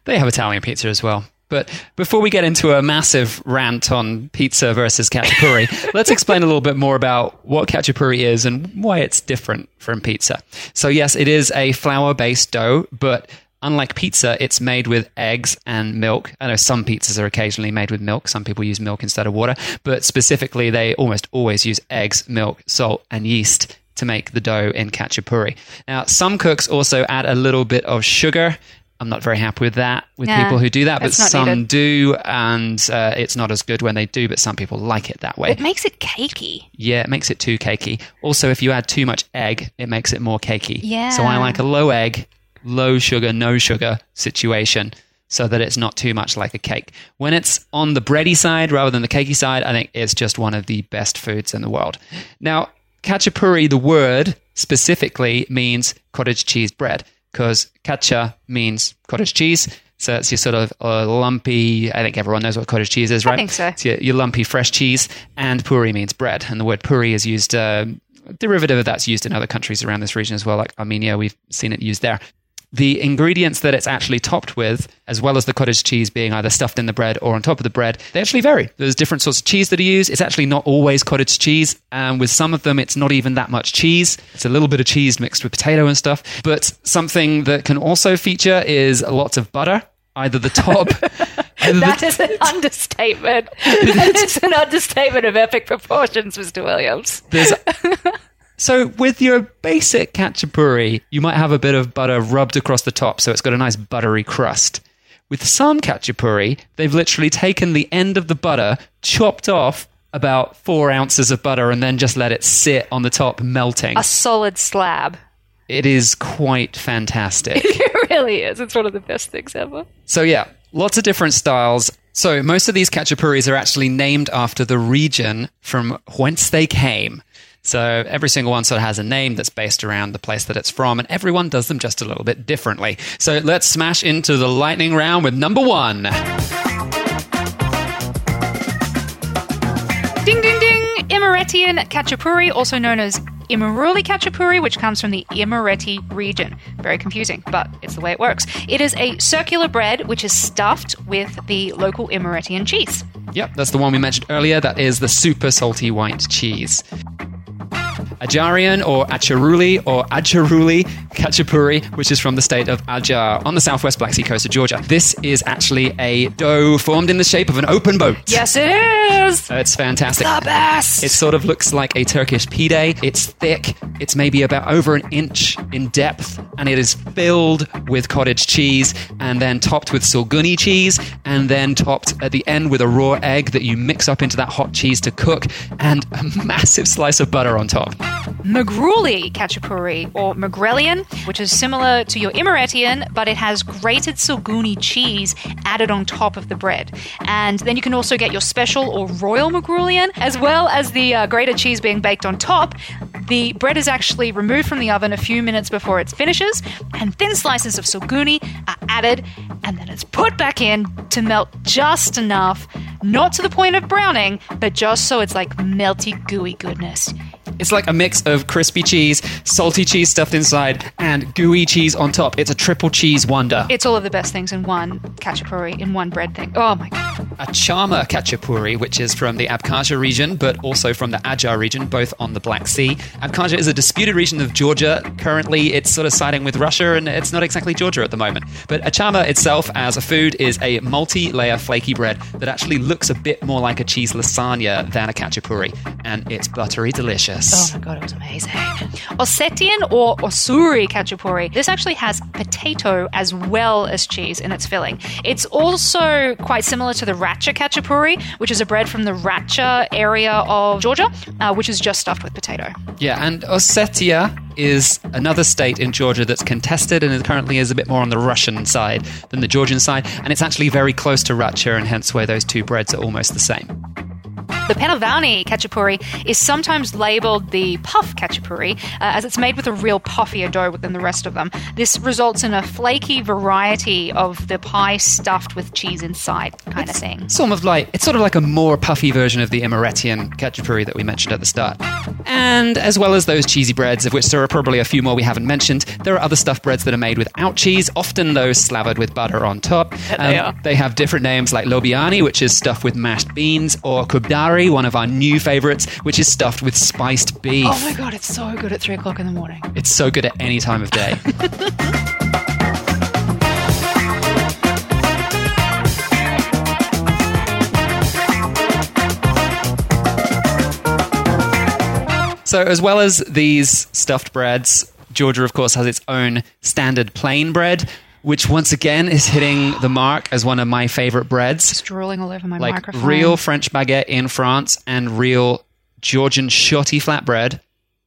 They have Italian pizza as well. But before we get into a massive rant on pizza versus khachapuri, [LAUGHS] let's explain a little bit more about what khachapuri is and why it's different from pizza. So, yes, it is a flour based dough, but unlike pizza, it's made with eggs and milk. I know some pizzas are occasionally made with milk. Some people use milk instead of water, but specifically, they almost always use eggs, milk, salt, and yeast to make the dough in khachapuri. Now, some cooks also add a little bit of sugar. I'm not very happy with that with Nah, people who do that, but some needed. do, and uh, it's not as good when they do. But some people like it that way. It makes it cakey. Yeah, it makes it too cakey. Also, if you add too much egg, it makes it more cakey. Yeah. So I like a low egg, low sugar, no sugar situation so that it's not too much like a cake. When it's on the bready side rather than the cakey side, I think it's just one of the best foods in the world. Now, khachapuri, the word specifically means cottage cheese bread because kacha means cottage cheese. So it's your sort of uh, lumpy, I think everyone knows what cottage cheese is, right? I think so. It's your, your lumpy fresh cheese. And puri means bread. And the word puri is used, uh, derivative of that's used in other countries around this region as well, like Armenia. We've seen it used there. The ingredients that it's actually topped with, as well as the cottage cheese being either stuffed in the bread or on top of the bread, they actually vary. There's different sorts of cheese that are used. It's actually not always cottage cheese. And with some of them, it's not even that much cheese. It's a little bit of cheese mixed with potato and stuff. But something that can also feature is lots of butter, either the top. [LAUGHS] That is an understatement. [LAUGHS] that is an understatement of epic proportions, Mr. Williams. There's so with your basic khachapuri, you might have a bit of butter rubbed across the top, so it's got a nice buttery crust. With some khachapuri, they've literally taken the end of the butter, chopped off about four ounces of butter, and then just let it sit on the top, melting. A solid slab. It is quite fantastic. [LAUGHS] it really is. It's one of the best things ever. So yeah, lots of different styles. So most of these khachapuris are actually named after the region from whence they came. So every single one sort of has a name that's based around the place that it's from, and everyone does them just a little bit differently. So let's smash into the lightning round with number one. Ding ding ding! Imeretian Khachapuri, also known as Imeruli Khachapuri, which comes from the Imereti region. Very confusing, but it's the way it works. It is a circular bread which is stuffed with the local Imeretian cheese. Yep, that's the one we mentioned earlier. That is the super salty white cheese. Ajarian or Acharuli or Acharuli Khachapuri, which is from the state of Ajar on the southwest Black Sea coast of Georgia. This is actually a dough formed in the shape of an open boat. Yes, it is! It's fantastic. The best! It sort of looks like a Turkish pide. It's thick. It's maybe about over an inch in depth, and it is filled with cottage cheese, and then topped with sulguni cheese, and then topped at the end with a raw egg that you mix up into that hot cheese to cook, and a [LAUGHS] massive slice of butter on top. Megruli Khachapuri, or Megrelian, which is similar to your Imeretian, but it has grated sulguni cheese added on top of the bread. And then you can also get your special or royal Magrulian, as well as the uh, grated cheese being baked on top. The bread is actually removed from the oven a few minutes before it finishes, and thin slices of sulguni are added, and then it's put back in to melt just enough, not to the point of browning, but just so it's like melty, gooey goodness. It's like a mix of crispy cheese, salty cheese stuffed inside, and gooey cheese on top. It's a triple cheese wonder. It's all of the best things in one khachapuri, in one bread thing. Oh my god. Achama khachapuri, which is from the Abkhazia region, but also from the Ajar region, both on the Black Sea. Abkhazia is a disputed region of Georgia. Currently, it's sort of siding with Russia, and it's not exactly Georgia at the moment. But Achama itself, as a food, is a multi layer flaky bread that actually looks a bit more like a cheese lasagna than a khachapuri, and it's buttery delicious. Oh my god, it was amazing. Ossetian or Osuri khachapuri. This actually has potato as well as cheese in its filling. It's also quite similar to the Racha khachapuri, which is a bread from the Racha area of Georgia, uh, which is just stuffed with potato. Yeah, and Ossetia is another state in Georgia that's contested and currently is a bit more on the Russian side than the Georgian side, and it's actually very close to Racha, and hence why those two breads are almost the same. The Penovani khachapuri is sometimes labeled the puff khachapuri, uh, as it's made with a real puffier dough than the rest of them. This results in a flaky variety of the pie stuffed with cheese inside, kind of thing. Sort of like it's sort of like a more puffy version of the Imeretian khachapuri that we mentioned at the start. And as well as those cheesy breads, of which there are probably a few more we haven't mentioned, there are other stuffed breads that are made without cheese, often those slathered with butter on top. Um, they are. They have different names like lobiani, which is stuffed with mashed beans, or kubdari, one of our new favorites, which is stuffed with spiced beef. Oh my god, it's so good at 3 o'clock in the morning. It's so good at any time of day. [LAUGHS] so, as well as these stuffed breads, Georgia, of course, has its own standard plain bread, which once again is hitting the mark as one of my favorite breads It's drooling all over my like microphone. real French baguette in France and real Georgian shoti flatbread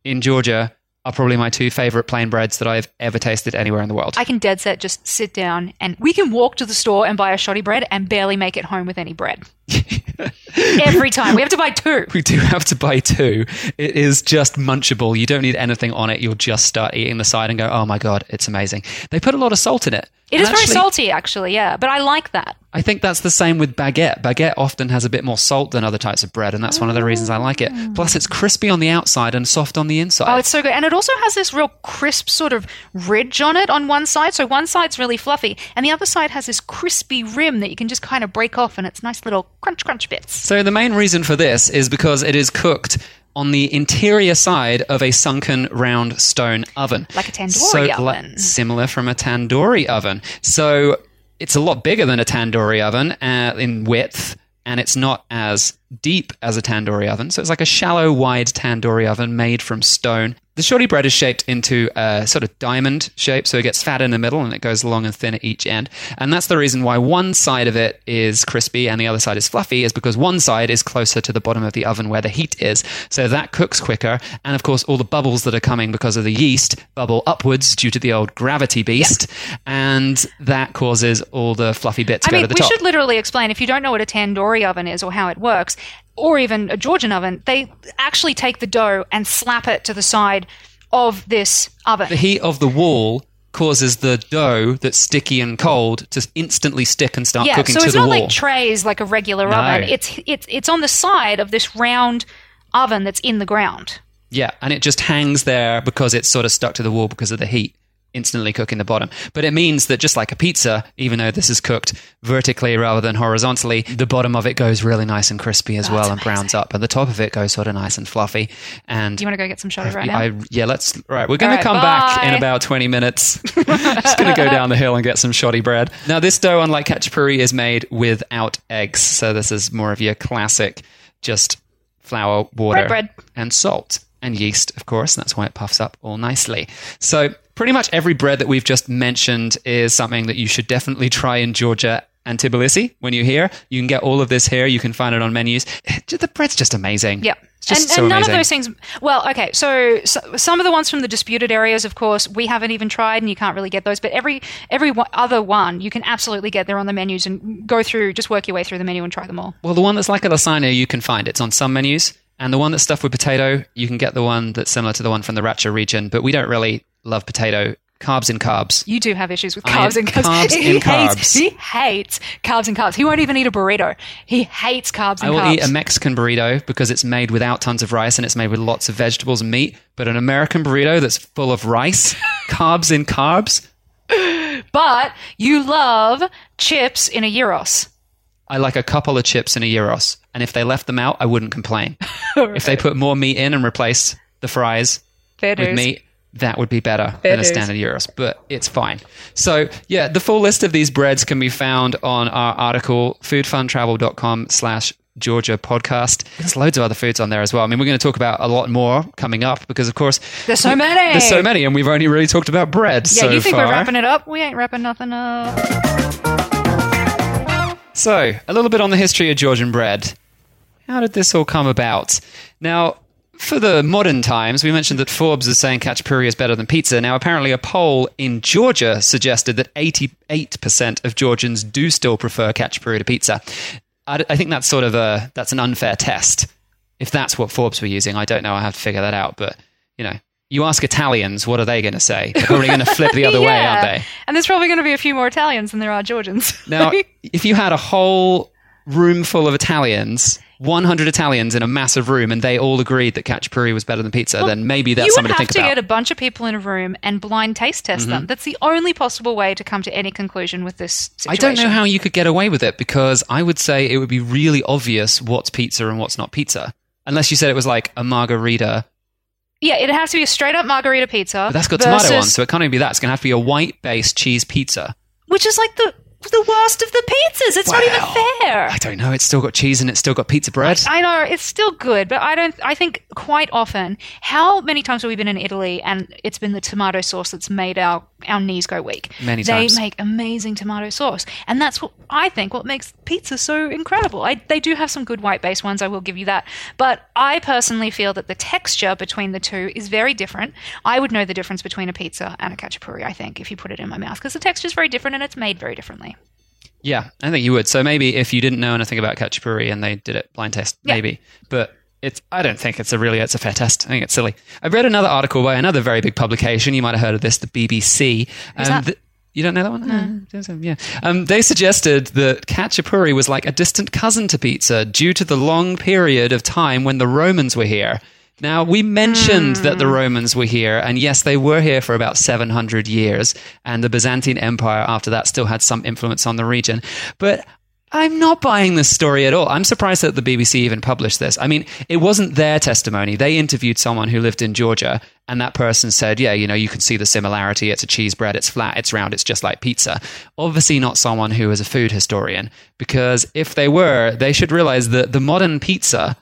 in Georgia are probably my two favorite plain breads that I've ever tasted anywhere in the world. I can dead set just sit down and we can walk to the store and buy a shoti bread and barely make it home with any bread. [LAUGHS] Every time. We have to buy two. we do have to buy two. It is just munchable. You don't need anything on it. You'll just start eating the side and go, "Oh my god, it's amazing." They put a lot of salt in it. It And is very salty, actually, yeah, but I like that. I think that's the same with baguette. Baguette often has a bit more salt than other types of bread, and that's one of the reasons I like it. Ah. Plus, it's crispy on the outside and soft on the inside. Oh, it's so good. And it also has this real crisp sort of ridge on it on one side. So one side's really fluffy, and the other side has this crispy rim that you can just kind of break off, and it's nice little crunch, crunch bits. So the main reason for this is because it is cooked on the interior side of a sunken round stone oven. Like a tandoori so, oven. similar from a tandoori oven. So it's a lot bigger than a tandoori oven uh, in width, and it's not as deep as a tandoori oven. So it's like a shallow, wide tandoori oven made from stone. The shoti bread is shaped into a sort of diamond shape, so it gets fat in the middle and it goes long and thin at each end. And that's the reason why one side of it is crispy and the other side is fluffy, is because one side is closer to the bottom of the oven where the heat is. So that cooks quicker. And of course, all the bubbles that are coming because of the yeast bubble upwards due to the old gravity beast. And that causes all the fluffy bits I go mean, to the we top. should literally explain if you don't know what a tandoori oven is or how it works, or even a Georgian oven, they actually take the dough and slap it to the side of this oven. the heat of the wall causes the dough that's sticky and cold to instantly stick and start yeah, cooking so to the wall. it's not like trays like a regular No. oven. It's it's it's on the side of this round oven that's in the ground. Yeah, and it just hangs there because it's sort of stuck to the wall because of the heat, instantly cooking the bottom. But it means that just like a pizza, even though this is cooked vertically rather than horizontally, the bottom of it goes really nice and crispy as well and browns up, and the top of it goes sort of nice and fluffy. And Do you want to go get some shoti right now? I, yeah, let's. Right, we're going All to right, come back in about 20 minutes. [LAUGHS] Just going to go down the hill and get some shoti bread. Now, this dough, unlike khachapuri, is made without eggs. So, this is more of your classic, just flour, water, Bread, bread. and salt. And yeast, of course. and That's why it puffs up all nicely. So, pretty much every bread that we've just mentioned is something that you should definitely try in Georgia and Tbilisi when you're here. You can get all of this here. You can find it on menus. The bread's just amazing. Yeah. Just and, so and none amazing. of those things. Well, okay. So, so some of the ones from the disputed areas, of course, we haven't even tried, and you can't really get those. But every every other one, you can absolutely get there on the menus and go through. Just work your way through the menu and try them all. Well, the one that's like a lasagna, you can find. It's on some menus. And the one that's stuffed with potato, you can get the one that's similar to the one from the Racha region. But we don't really love potato. Carbs and carbs. You do have issues with carbs and carbs. carbs he in hates, carbs. He hates carbs and carbs. He won't even eat a burrito. He hates carbs and I will carbs. eat a Mexican burrito because it's made without tons of rice and it's made with lots of vegetables and meat. But an American burrito that's full of rice, [LAUGHS] carbs in carbs, but you love chips in a gyros. I like a couple of chips in a gyros. And if they left them out, I wouldn't complain. [LAUGHS] If they put more meat in and replaced the fries Fair with dues. meat, that would be better Fair than a standard gyros, but it's fine. So, yeah, the full list of these breads can be found on our article, foodfuntravel.com slash Georgia podcast. There's loads of other foods on there as well. I mean, we're going to talk about a lot more coming up because, of course, There's so many. there's so many, and we've only really talked about bread Yeah, so you think far. we're wrapping it up? We ain't wrapping nothing up. So, a little bit on the history of Georgian bread. How did this all come about? Now, for the modern times, we mentioned that Forbes is saying khachapuri is better than pizza. Now, apparently, a poll in Georgia suggested that 88% of Georgians do still prefer khachapuri to pizza. I think that's sort of a that's an unfair test. If that's what Forbes were using, I don't know. I have to figure that out. But you know, you ask Italians, what are they going to say? They're probably going to flip the [LAUGHS] other way, aren't they? And there's probably going to be a few more Italians than there are Georgians. Now, [LAUGHS] if you had a whole room full of Italians, 100 Italians in a massive room, and they all agreed that khachapuri was better than pizza, then maybe that's something to think to about. Mm-hmm. get a bunch of people in a room and blind taste test them. That's the only possible way to come to any conclusion with this situation. I don't know how you could get away with it because I would say it would be really obvious what's pizza and what's not pizza. Unless you said it was like a margarita, Yeah, it'd have to be a straight up margarita pizza. but that's got tomato on, so it can't even be that. It's going to have to be a white based cheese pizza. which is like the the worst of the pizzas. It's not even fair. I don't know. It's still got cheese and it's still got pizza bread. I know it's still good, but I don't. I think quite often, how many times have we been in Italy and it's been the tomato sauce that's made our our knees go weak? Many they times. make amazing tomato sauce, and that's what I think what makes pizza so incredible. I, they do have some good white based ones, I will give you that, but I personally feel that the texture between the two is very different. I would know the difference between a pizza and a khachapuri. I think if you put it in my mouth, because the texture is very different and it's made very differently. Yeah, I think you would. So maybe if you didn't know anything about khachapuri and they did it blind test, Yeah. maybe. But it's I don't think it's a really it's a fair test. I think it's silly. I read another article by another very big publication. You might have heard of this, the BBC. Um, that? th- you don't know that one? Uh, yeah. Um, they suggested that Khachapuri was like a distant cousin to pizza due to the long period of time when the Romans were here. Now, we mentioned that the Romans were here, and yes, they were here for about 700 years, and the Byzantine Empire after that still had some influence on the region. But I'm not buying this story at all. I'm surprised that the BBC even published this. I mean, it wasn't their testimony. They interviewed someone who lived in Georgia, and that person said, Yeah, you know, you can see the similarity. It's a cheese bread, it's flat, it's round, it's just like pizza. Obviously, not someone who is a food historian, because if they were, they should realize that the modern pizza,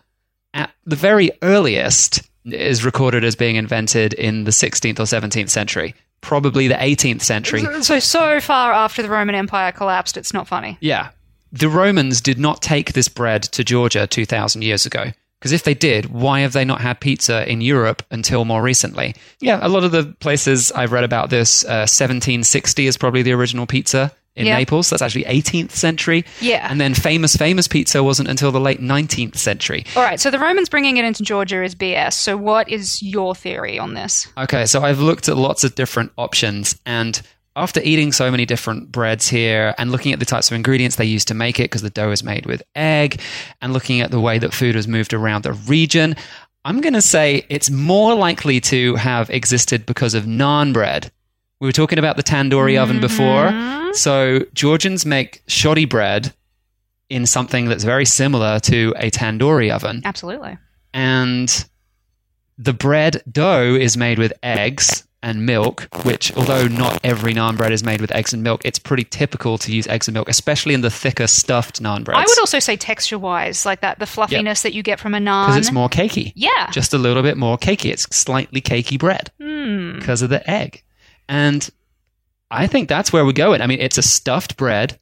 at the very earliest, is recorded as being invented in the 16th or 17th century, probably the 18th century. So, so far after the Roman Empire collapsed, it's not funny. Yeah. The Romans did not take this bread to Georgia 2,000 years ago. Because if they did, why have they not had pizza in Europe until more recently? Yeah, a lot of the places I've read about this, uh, 1760 is probably the original pizza in Yeah. Naples. That's actually 18th century. Yeah. And then famous, famous pizza wasn't until the late 19th century. All right, so the Romans bringing it into Georgia is BS. So, what is your theory on this? Okay, so I've looked at lots of different options, and after eating so many different breads here and looking at the types of ingredients they use to make it, because the dough is made with egg, and looking at the way that food was moved around the region, I'm going to say it's more likely to have existed because of naan bread. We were talking about the tandoori oven mm-hmm. before. So Georgians make shoti bread in something that's very similar to a tandoori oven Absolutely. and the bread dough is made with eggs and milk, which, although not every naan bread is made with eggs and milk, it's pretty typical to use eggs and milk, especially in the thicker stuffed naan breads. I would also say texture wise, like that, the fluffiness that you get from a naan. because it's more cakey. Yeah. just a little bit more cakey. It's slightly cakey bread Hmm. because of the egg, and I think that's where we're going. I mean, it's a stuffed bread.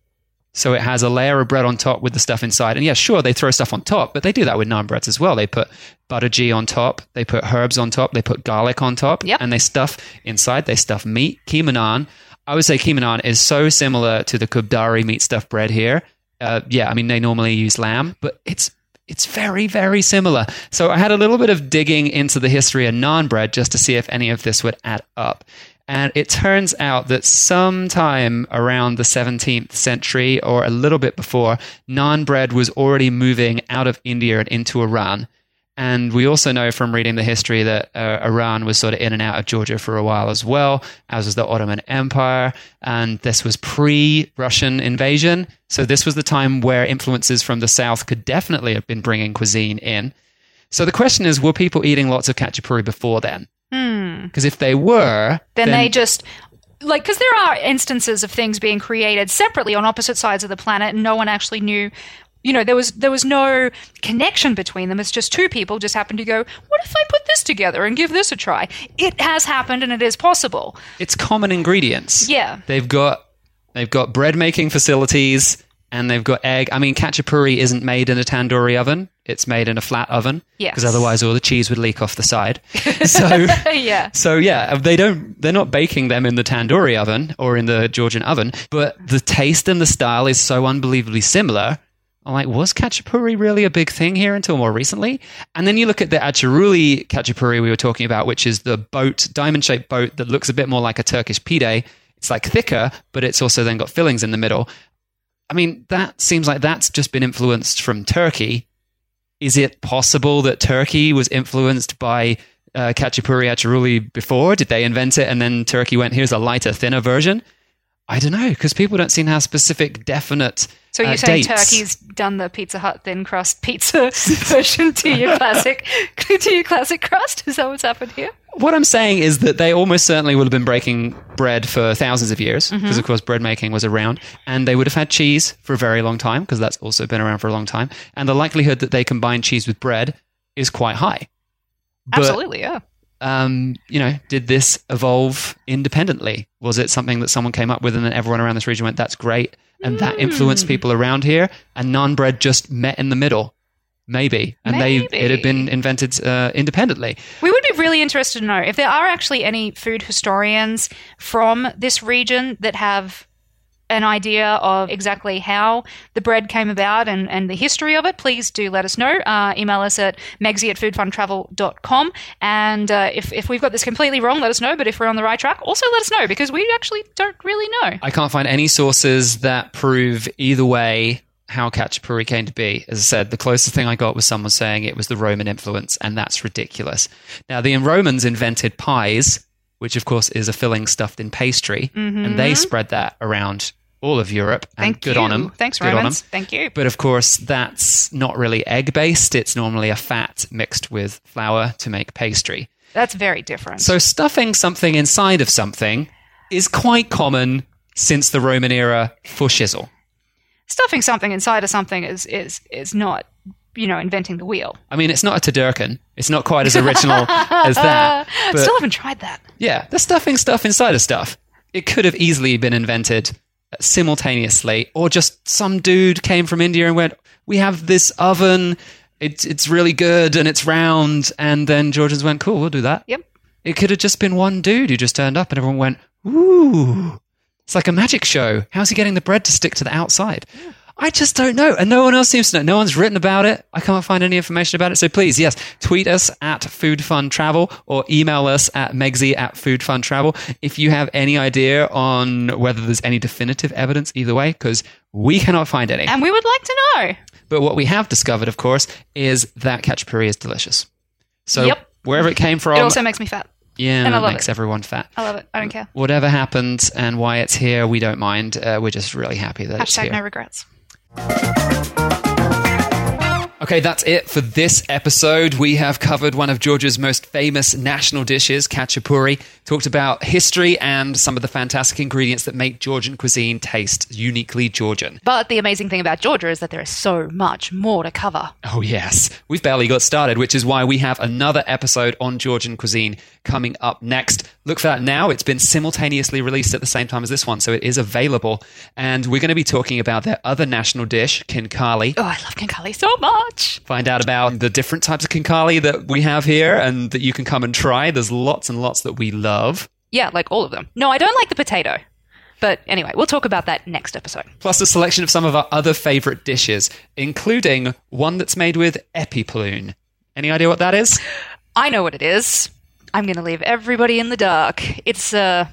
So it has a layer of bread on top with the stuff inside. And yeah, sure, they throw stuff on top, but they do that with naan breads as well. They put butter ghee on top, they put herbs on top, they put garlic on top, Yep. and they stuff inside, they stuff meat, keema naan. I would say keema naan is so similar to the kubdari meat stuffed bread here. Uh, yeah, I mean, they normally use lamb, but it's it's very, very similar. So I had a little bit of digging into the history of naan bread just to see if any of this would add up. And it turns out that sometime around the 17th century or a little bit before, naan bread was already moving out of India and into Iran. And we also know from reading the history that uh, Iran was sort of in and out of Georgia for a while as well, as was the Ottoman Empire. And this was pre Russian invasion. So this was the time where influences from the south could definitely have been bringing cuisine in. So the question is were people eating lots of khachapuri before then? Mm. Because if they were, then, they just like because there are instances of things being created separately on opposite sides of the planet and no one actually knew you know there was there was no connection between them it's just two people just happened to go what if i put this together and give this a try it has happened and it is possible it's common ingredients. Yeah. They've got they've got bread making facilities and they've got egg. I mean, khachapuri isn't made in a tandoori oven; it's made in a flat oven. Yes. Because otherwise, all the cheese would leak off the side. [LAUGHS] so. yeah So yeah, they don't. They're not baking them in the tandoori oven or in the Georgian oven, but the taste and the style is so unbelievably similar. I'm like, was khachapuri really a big thing here until more recently? And then you look at the acharuli khachapuri we were talking about, which is the boat, diamond-shaped boat that looks a bit more like a Turkish pide. It's like thicker, but it's also then got fillings in the middle. I mean, that seems like that's just been influenced from Turkey. Is it possible that Turkey was influenced by uh, Khachapuri Acharuli before? Did they invent it and then Turkey went, here's a lighter, thinner version? I don't know, because people don't seem to have specific, definite. so you're uh, saying dates. turkey's done the pizza hut thin crust pizza [LAUGHS] version to your classic [LAUGHS] to your classic crust is that what's happened here What I'm saying is that they almost certainly would have been breaking bread for thousands of years, because Mm-hmm. of course bread making was around, and they would have had cheese for a very long time, because that's also been around for a long time. And the likelihood that they combined cheese with bread is quite high. But- absolutely yeah um, you know, did this evolve independently? Was it something that someone came up with and then everyone around this region went, that's great? And that influenced Hmm. people around here and naan bread just met in the middle? Maybe. And they it had been invented uh, independently. We would be really interested to know if there are actually any food historians from this region that have an idea of exactly how the bread came about and, and the history of it, please do let us know. Uh, email us at megsy at foodfuntravel.com. And uh, if, if we've got this completely wrong, let us know. But if we're on the right track, also let us know because we actually don't really know. I can't find any sources that prove either way how Khachapuri came to be. As I said, the closest thing I got was someone saying it was the Roman influence, and that's ridiculous. Now, the Romans invented pies, which of course is a filling stuffed in pastry, and they spread that around all of Europe. And. Thank good you. on them. Thanks, good. Romans. Thank you. But of course, that's not really egg based. It's normally a fat mixed with flour to make pastry. That's very different. So stuffing something inside of something is quite common since the Roman era for shizzle. stuffing something inside of something is is is not you know, inventing the wheel. I mean, it's not a Turducken. It's not quite as original as that. [LAUGHS] But Still haven't tried that. yeah, they're stuffing stuff inside of stuff. It could have easily been invented simultaneously, or just some dude came from India and went, "We have this oven. It's it's really good and it's round." And then Georgians went, "Cool, we'll do that." Yep. It could have just been one dude who just turned up and everyone went, Ooh, it's like a magic show. How's he getting the bread to stick to the outside? I just don't know. And no one else seems to know. No one's written about it. I can't find any information about it. So please, yes, tweet us at Food Fun Travel or email us at Megsy at Food Fun Travel if you have any idea on whether there's any definitive evidence either way, because we cannot find any. And we would like to know. But what we have discovered, of course, is that khachapuri is delicious. So Yep. wherever it came from, It also makes me fat. yeah, And I it love makes it. everyone fat. I love it. I don't care. Whatever happened and why it's here, we don't mind. Uh, we're just really happy that it's Hashtag here. no regrets. Okay, that's it for this episode. We have covered one of Georgia's most famous national dishes, khachapuri, talked about history and some of the fantastic ingredients that make Georgian cuisine taste uniquely Georgian. But the amazing thing about Georgia is that there is so much more to cover. Oh, yes. We've barely got started, which is why we have another episode on Georgian cuisine coming up next. Look for that now. It's been simultaneously released at the same time as this one, so it is available. And we're going to be talking about their other national dish, khinkali. Oh, I love khinkali so much. Find out about the different types of khinkali that we have here and that you can come and try. There's lots and lots that we love. Yeah, like all of them. No, I don't like the potato. But anyway, we'll talk about that next episode. Plus a selection of some of our other favorite dishes, including one that's made with epiploon. Any idea what that is? I know what it is. I'm going to leave everybody in the dark. It's uh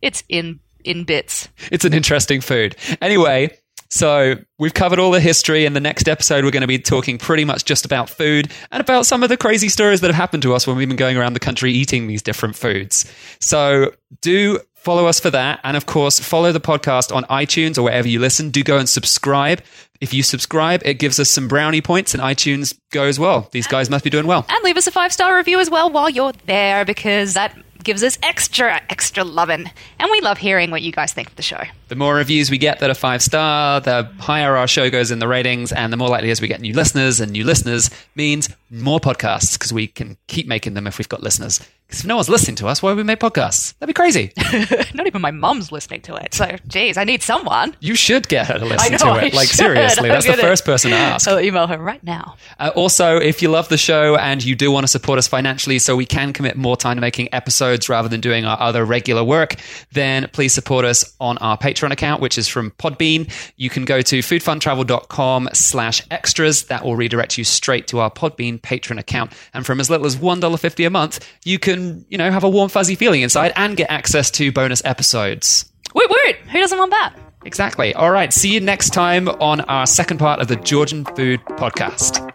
it's in in bits. It's an interesting food. Anyway, so we've covered all the history. In the next episode, we're going to be talking pretty much just about food and about some of the crazy stories that have happened to us when we've been going around the country eating these different foods. So do follow us for that. And of course, follow the podcast on iTunes or wherever you listen. Do go and subscribe. If you subscribe, it gives us some brownie points and iTunes goes well. These guys must be doing well. And leave us a five star review as well while you're there because that gives us extra, extra loving. And we love hearing what you guys think of the show. The more reviews we get that are five star, the higher our show goes in the ratings, and the more likely is we get new listeners. And new listeners means more podcasts because we can keep making them if we've got listeners. Because if no one's listening to us, why would we make podcasts? That'd be crazy. [LAUGHS] Not even my mum's listening to it. So, geez, I need someone. you should get her to listen I to know, it. I like should. seriously, I'm that's the first person to ask. I'll email her right now. Uh, also, if you love the show and you do want to support us financially so we can commit more time to making episodes rather than doing our other regular work, then please support us on our Patreon account, which is from Podbean. You can go to foodfuntravel.com slash extras. That will redirect you straight to our Podbean Patreon account. And from as little as $1.50 a month, you can, you know, have a warm, fuzzy feeling inside and get access to bonus episodes. Woot woot! Who doesn't want that? Exactly. All right. See you next time on our second part of the Georgian Food Podcast.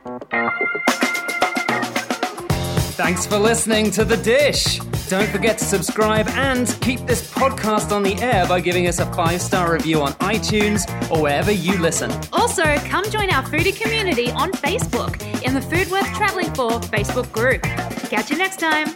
Thanks for listening to The Dish. Don't forget to subscribe and keep this podcast on the air by giving us a five star review on iTunes or wherever you listen. Also, come join our foodie community on Facebook in the Food Worth Travelling For Facebook group. Catch you next time.